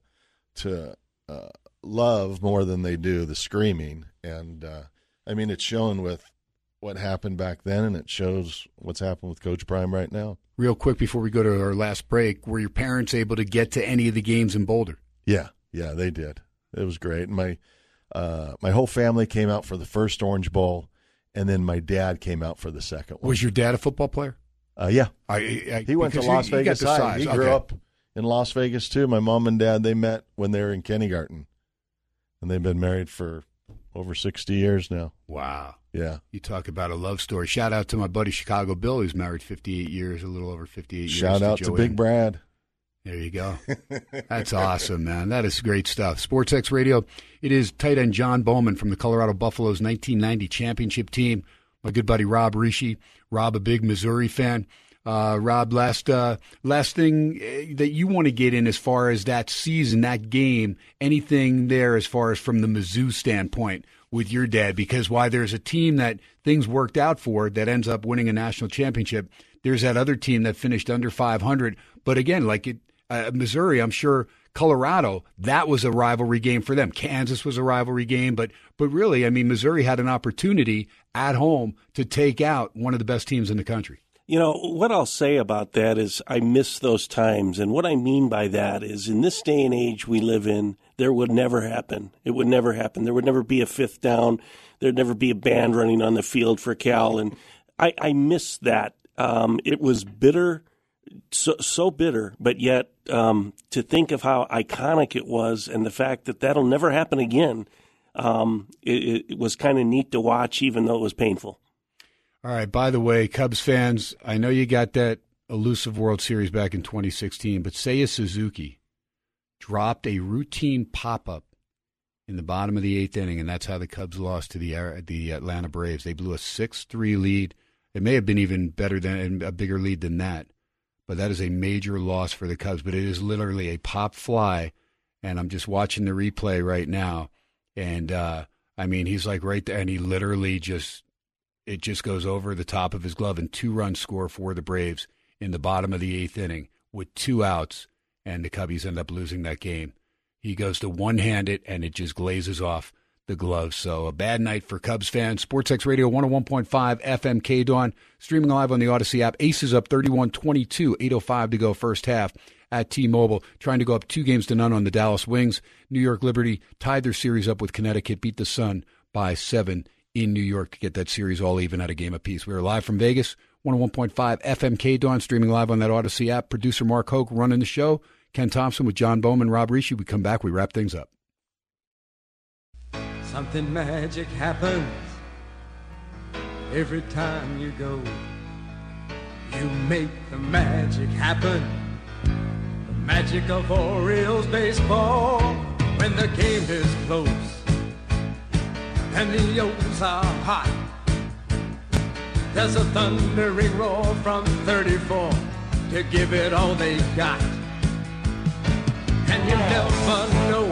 to uh, love more than they do the screaming, and uh, I mean it's shown with what happened back then, and it shows what's happened with Coach Prime right now. Real quick before we go to our last break, were your parents able to get to any of the games in Boulder? Yeah, yeah, they did. It was great. My uh, my whole family came out for the first Orange Bowl, and then my dad came out for the second one. Was your dad a football player? Uh, yeah, I, I, He went to Las he Vegas High. He grew Okay. up in Las Vegas too. My mom and dad they met when they were in kindergarten, and they've been married for over sixty years now. Wow. Yeah, You talk about a love story. Shout out to my buddy Chicago Bill, who's married 58 years, a little over 58 years. shout out to Joanne. Big Brad. There you go. That's awesome, man. That is great stuff. Sports X Radio. It is tight end Jon Bowman from the Colorado Buffaloes 1990 championship team. My good buddy Rob Rische. Rob, a big Missouri fan. Uh, Rob, last uh, last thing uh, that you want to get in as far as that season, that game, anything there as far as from the Mizzou standpoint with your dad? Because why there's a team that things worked out for that ends up winning a national championship. There's that other team that finished under 500. But again, like it, uh, Missouri, I'm sure Colorado, that was a rivalry game for them. Kansas was a rivalry game, but but really, I mean, Missouri had an opportunity at home to take out one of the best teams in the country. You know, what I'll say about that is I miss those times. And what I mean by that is in this day and age we live in, there would never happen. It would never happen. There would never be a fifth down. There'd never be a band running on the field for Cal. And I, I miss that. Um, it was bitter, so, so bitter, but yet um, to think of how iconic it was and the fact that that'll never happen again, um, it, it was kind of neat to watch, even though it was painful. All right. By the way, Cubs fans, I know you got that elusive World Series back in 2016, but Seiya Suzuki dropped a routine pop up in the bottom of the eighth inning, and that's how the Cubs lost to the the Atlanta Braves. They blew a six three lead. It may have been even better than a bigger lead than that, but that is a major loss for the Cubs. But it is literally a pop fly, and I'm just watching the replay right now, and uh, I mean he's like right there, and he literally just it just goes over the top of his glove and two run score for the Braves in the bottom of the eighth inning with two outs, and the Cubbies end up losing that game. He goes to one hand it, and it just glazes off the glove. So a bad night for Cubs fans. SportsX Radio 101.5 FM K Dawn, streaming live on the Audacy app. Aces up 31 22, 8.05 to go first half at T Mobile, trying to go up two games to none on the Dallas Wings. New York Liberty tied their series up with Connecticut, beat the Sun by seven in New York to get that series all even at a game apiece. We are live from Vegas, 101.5 FM K Dawn, streaming live on that Audacy app. Producer Mark Hoke running the show. Ken Thomson with Jon Bowman, Rob Rische. We come back, we wrap things up. Something magic happens every time you go. You make the magic happen. The magic of Orioles baseball when the game is close and the O's are hot. There's a thundering roar from 34 to give it all they got. And you never know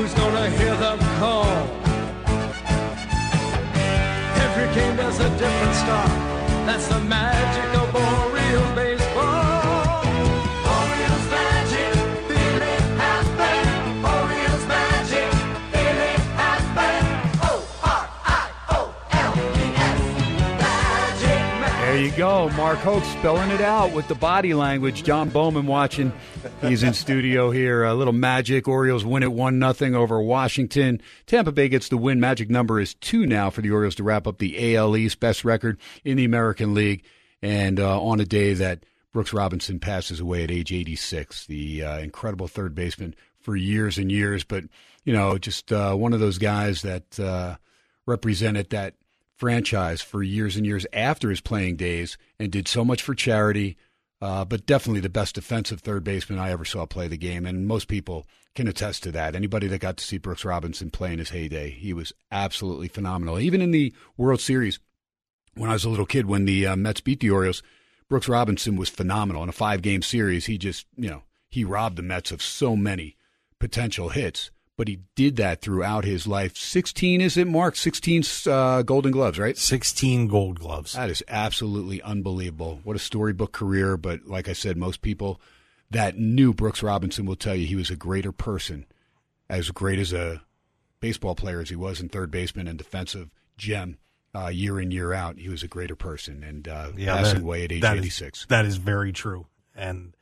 who's gonna hear the call. Every game there's a different star. That's the magic go. Mark Hoke spelling it out with the body language. Jon Bowman watching. He's in studio here. A little magic. Orioles win it 1 nothing over Washington. Tampa Bay gets the win. Magic number is two now for the Orioles to wrap up the AL East. Best record in the American League. And uh, on a day that Brooks Robinson passes away at age 86, the uh, incredible third baseman for years and years. But, you know, just uh, one of those guys that uh, represented that franchise for years and years after his playing days and did so much for charity. Uh, but definitely the best defensive third baseman I ever saw play the game, and most people can attest to that. Anybody that got to see Brooks Robinson play in his heyday, he was absolutely phenomenal. Even in the World Series, when I was a little kid, when the uh, Mets beat the Orioles, Brooks Robinson was phenomenal in a five-game series. He just, you know, he robbed the Mets of so many potential hits but he did that throughout his life. 16, is it, Mark? 16 uh, Golden Gloves, right? 16 gold gloves. That is absolutely unbelievable. What a storybook career. But like I said, most people that knew Brooks Robinson will tell you he was a greater person, as great as a baseball player as he was in third baseman and defensive gem uh, year in, year out. He was a greater person and uh, passing that- away at age is- 86. that is very true. And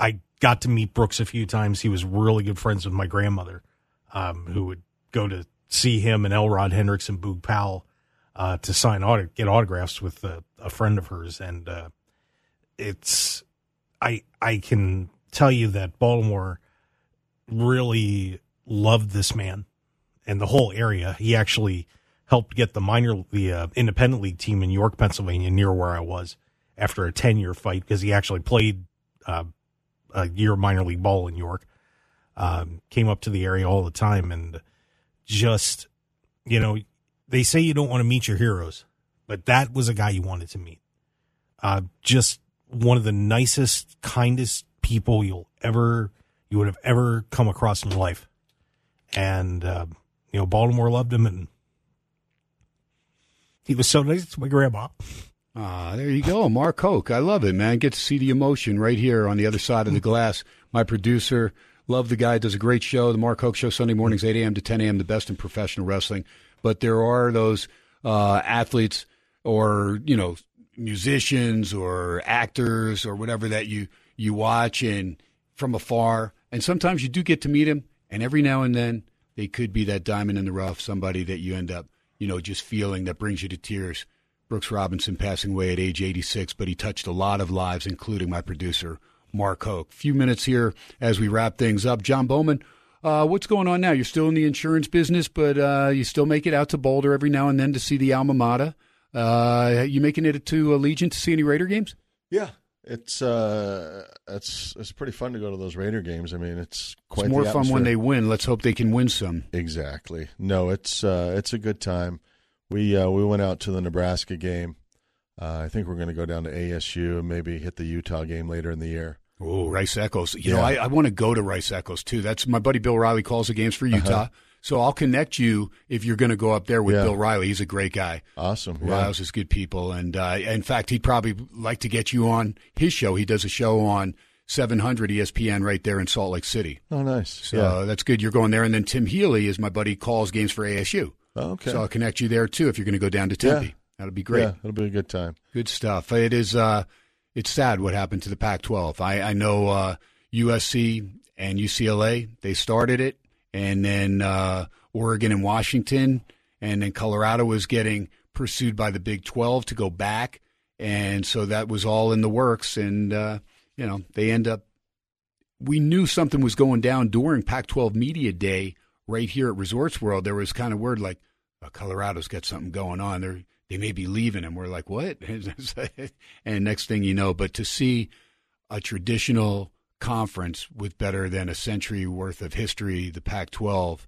I got to meet Brooks a few times. He was really good friends with my grandmother, um, who would go to see him and Elrod Hendricks and Boog Powell uh, to sign auto- get autographs with a, a friend of hers. And uh, it's I I can tell you that Baltimore really loved this man and the whole area. He actually helped get the minor the uh, independent league team in York, Pennsylvania, near where I was after a ten year fight because he actually played uh, a year minor league ball in York. Um, came up to the area all the time and just you know they say you don't want to meet your heroes, but that was a guy you wanted to meet. Uh, just one of the nicest, kindest people you'll ever you would have ever come across in your life. And uh, you know, Baltimore loved him, and he was so nice to my grandma. Ah, there you go, Mark Hoke. I love it, man. Get to see the emotion right here on the other side of the glass. My producer, love the guy, does a great show. The Mark Hoke Show, Sunday mornings, 8 a.m. to 10 a.m., the best in professional wrestling. But there are those uh, athletes or, you know, musicians or actors or whatever that you, you watch and from afar. And sometimes you do get to meet them. And every now and then, they could be that diamond in the rough, somebody that you end up, you know, just feeling that brings you to tears. Brooks Robinson passing away at age 86, but he touched a lot of lives, including my producer, Mark Hoke. Few minutes here as we wrap things up. Jon Bowman, uh, what's going on now? You're still in the insurance business, but uh, you still make it out to Boulder every now and then to see the alma mater. Uh, you making it to Allegiant to see any Raider games? Yeah, it's uh, it's it's pretty fun to go to those Raider games. I mean, it's quite It's more fun when they win. Let's hope they can win some. Exactly. No, it's uh, it's a good time. We uh, we went out to the Nebraska game. Uh, I think we're going to go down to ASU and maybe hit the Utah game later in the year. Oh, Rice Eccles. You know, Yeah. I, I want to go to Rice Eccles too. That's my buddy Bill Riley calls the games for Utah. Uh-huh. So I'll connect you if you're going to go up there with Yeah. Bill Riley. He's a great guy. Awesome. Yeah. Riles is good people, and uh, in fact, he'd probably like to get you on his show. He does a show on 700 ESPN right there in Salt Lake City. Oh, nice. So yeah. that's good. You're going there, and then Tim Healy is my buddy. Calls games for ASU. Oh, okay. So I'll connect you there too if you're going to go down to Tempe. That'll be great. Yeah, it'll be a good time. Good stuff. It is. Uh, it's sad what happened to the Pac-12. I, I know uh, USC and UCLA. They started it, and then uh, Oregon and Washington, and then Colorado was getting pursued by the Big 12 to go back, and so that was all in the works. And uh, you know they end up. We knew something was going down during Pac-12 Media Day right here at Resorts World. There was kind of word like, oh, Colorado's got something going on. They're they may be leaving, and we're like, what? and next thing you know, but to see a traditional conference with better than a century worth of history, the Pac-12,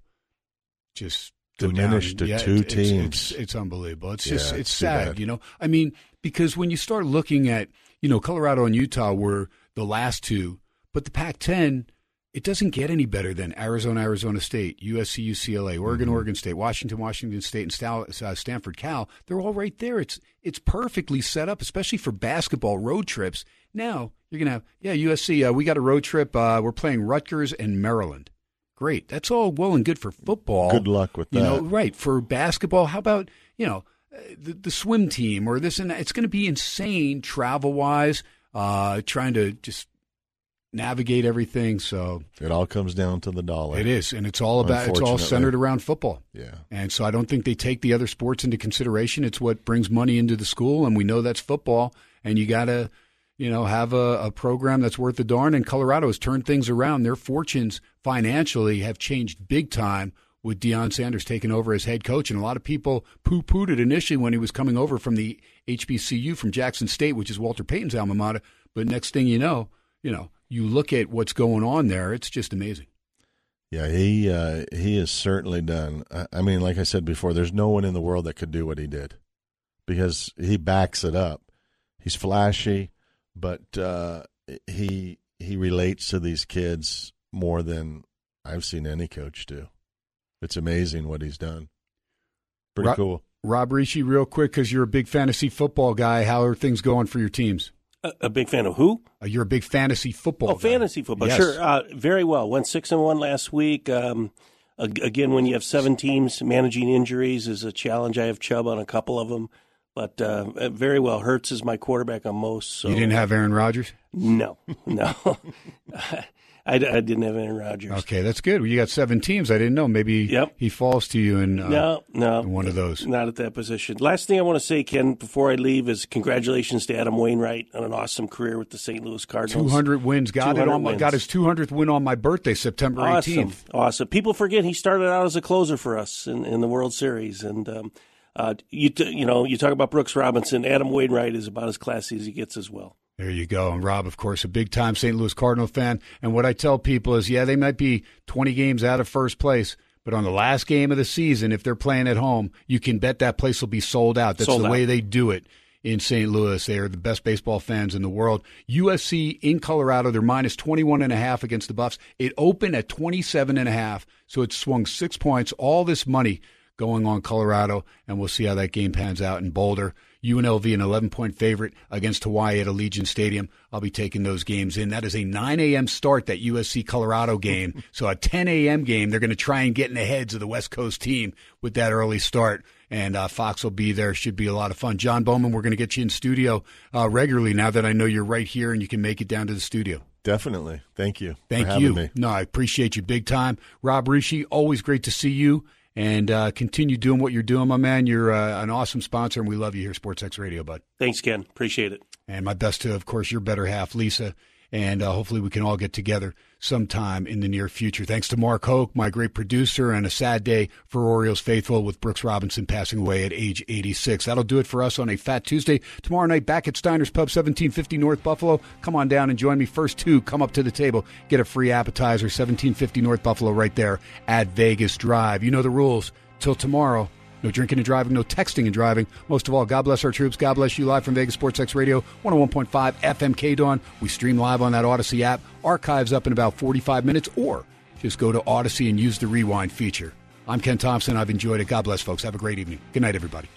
just Diminished to Yeah, two it's, it's- teams. It's, it's unbelievable. It's just Yeah, it's it's sad, you know. I mean, because when you start looking at you know Colorado and Utah were the last two, but the Pac-10 it doesn't get any better than Arizona, Arizona State, USC, UCLA, Oregon, Mm-hmm. Oregon State, Washington, Washington State, and Stal- uh, Stanford, Cal. They're all right there. It's it's perfectly set up, especially for basketball road trips. Now you're gonna have yeah USC. Uh, we got a road trip. Uh, we're playing Rutgers and Maryland. Great. That's all well and good for football. Good luck with that. You know, right for basketball. How about you know uh, the, the swim team or this and that? It's going to be insane travel wise. Uh, trying to just navigate everything. So It all comes down to the dollar. it is, and it's all about it's all centered around football. Yeah. And so I don't think they take the other sports into consideration. It's what brings money into the school, and we know that's football. And you got to, you know, have a, a program that's worth the darn. And Colorado has turned things around. Their fortunes financially have changed big time with Deion Sanders taking over as head coach. And a lot of people poo pooed it initially when he was coming over from the HBCU from Jackson State, which is Walter Payton's alma mater. But next thing you know, you know, you look at what's going on there, it's just amazing. Yeah, he uh, he has certainly done. I, I mean, like I said before, there's no one in the world that could do what he did because he backs it up. He's flashy, but uh, he he relates to these kids more than I've seen any coach do. It's amazing what he's done. Pretty Ro- cool. Rob Rische, real quick, because you're a big fantasy football guy. How are things going for your teams? A, a big fan of who? Uh, you're a big fantasy football. Oh, guy. fantasy football. Yes. Sure. Uh, very well. Went six and one last week. Um, again, when you have seven teams, managing injuries is a challenge. I have Chubb on a couple of them, but uh, uh, very well. Hurts is my quarterback on most. So You didn't have Aaron Rodgers. no, no. I, I didn't have Aaron Rodgers. Okay, that's good. Well, you got seven teams. I didn't know. Maybe Yep. he falls to you in uh, No, no, in one of those. Not at that position. Last thing I want to say, Ken, before I leave, is congratulations to Adam Wainwright on an awesome career with the St. Louis Cardinals. 200 wins. Got it on my, wins. got his 200th win on my birthday, September 18th. Awesome, awesome. People forget he started out as a closer for us in, in the World Series, and um, uh, you t- you know you talk about Brooks Robinson. Adam Wainwright is about as classy as he gets as well. There you go. And Rob, of course, a big time St. Louis Cardinal fan. And what I tell people is, yeah, they might be 20 games out of first place, but on the last game of the season, if they're playing at home, you can bet that place will be sold out. That's Sold the out. way they do it in St. Louis. They are the best baseball fans in the world. USC in Colorado, they're minus 21 and a half against the Buffs. It opened at 27 and a half, so it swung six points. All this money going on Colorado, and we'll see how that game pans out in Boulder. UNLV, an 11 point favorite against Hawaii at Allegiant Stadium. I'll be taking those games in. That is a 9 a.m. start, that USC Colorado game. so a 10 a.m. game. They're going to try and get in the heads of the West Coast team with that early start. And uh, Fox will be there. Should be a lot of fun. Jon Bowman, we're going to get you in studio uh, regularly now that I know you're right here and you can make it down to the studio. Definitely. Thank you. Thank you. No, I appreciate you big time. Rob Rische, always great to see you and uh, continue doing what you're doing, my man. You're uh, an awesome sponsor, and we love you here, Sports X Radio, bud. Thanks, Ken. Appreciate it. And my best to, of course, your better half, Lisa. And uh, hopefully we can all get together sometime in the near future. Thanks to Mark Hoke, my great producer, and a sad day for Orioles faithful with Brooks Robinson passing away at age 86. That'll do it for us on a Fat Tuesday. Tomorrow night back at Steiner's Pub, 1750 North Buffalo. Come on down and join me. First two, come up to the table, get a free appetizer, 1750 North Buffalo right there at Vegas Drive. You know the rules. Till tomorrow. No drinking and driving, no texting and driving. Most of all, God bless our troops. God bless you live from Vegas Sports X Radio, 101.5 FM K Dawn. We stream live on that Audacy app. Archives up in about 45 minutes, or just go to Audacy and use the rewind feature. I'm Ken Thomson. I've enjoyed it. God bless, folks. Have a great evening. Good night, everybody.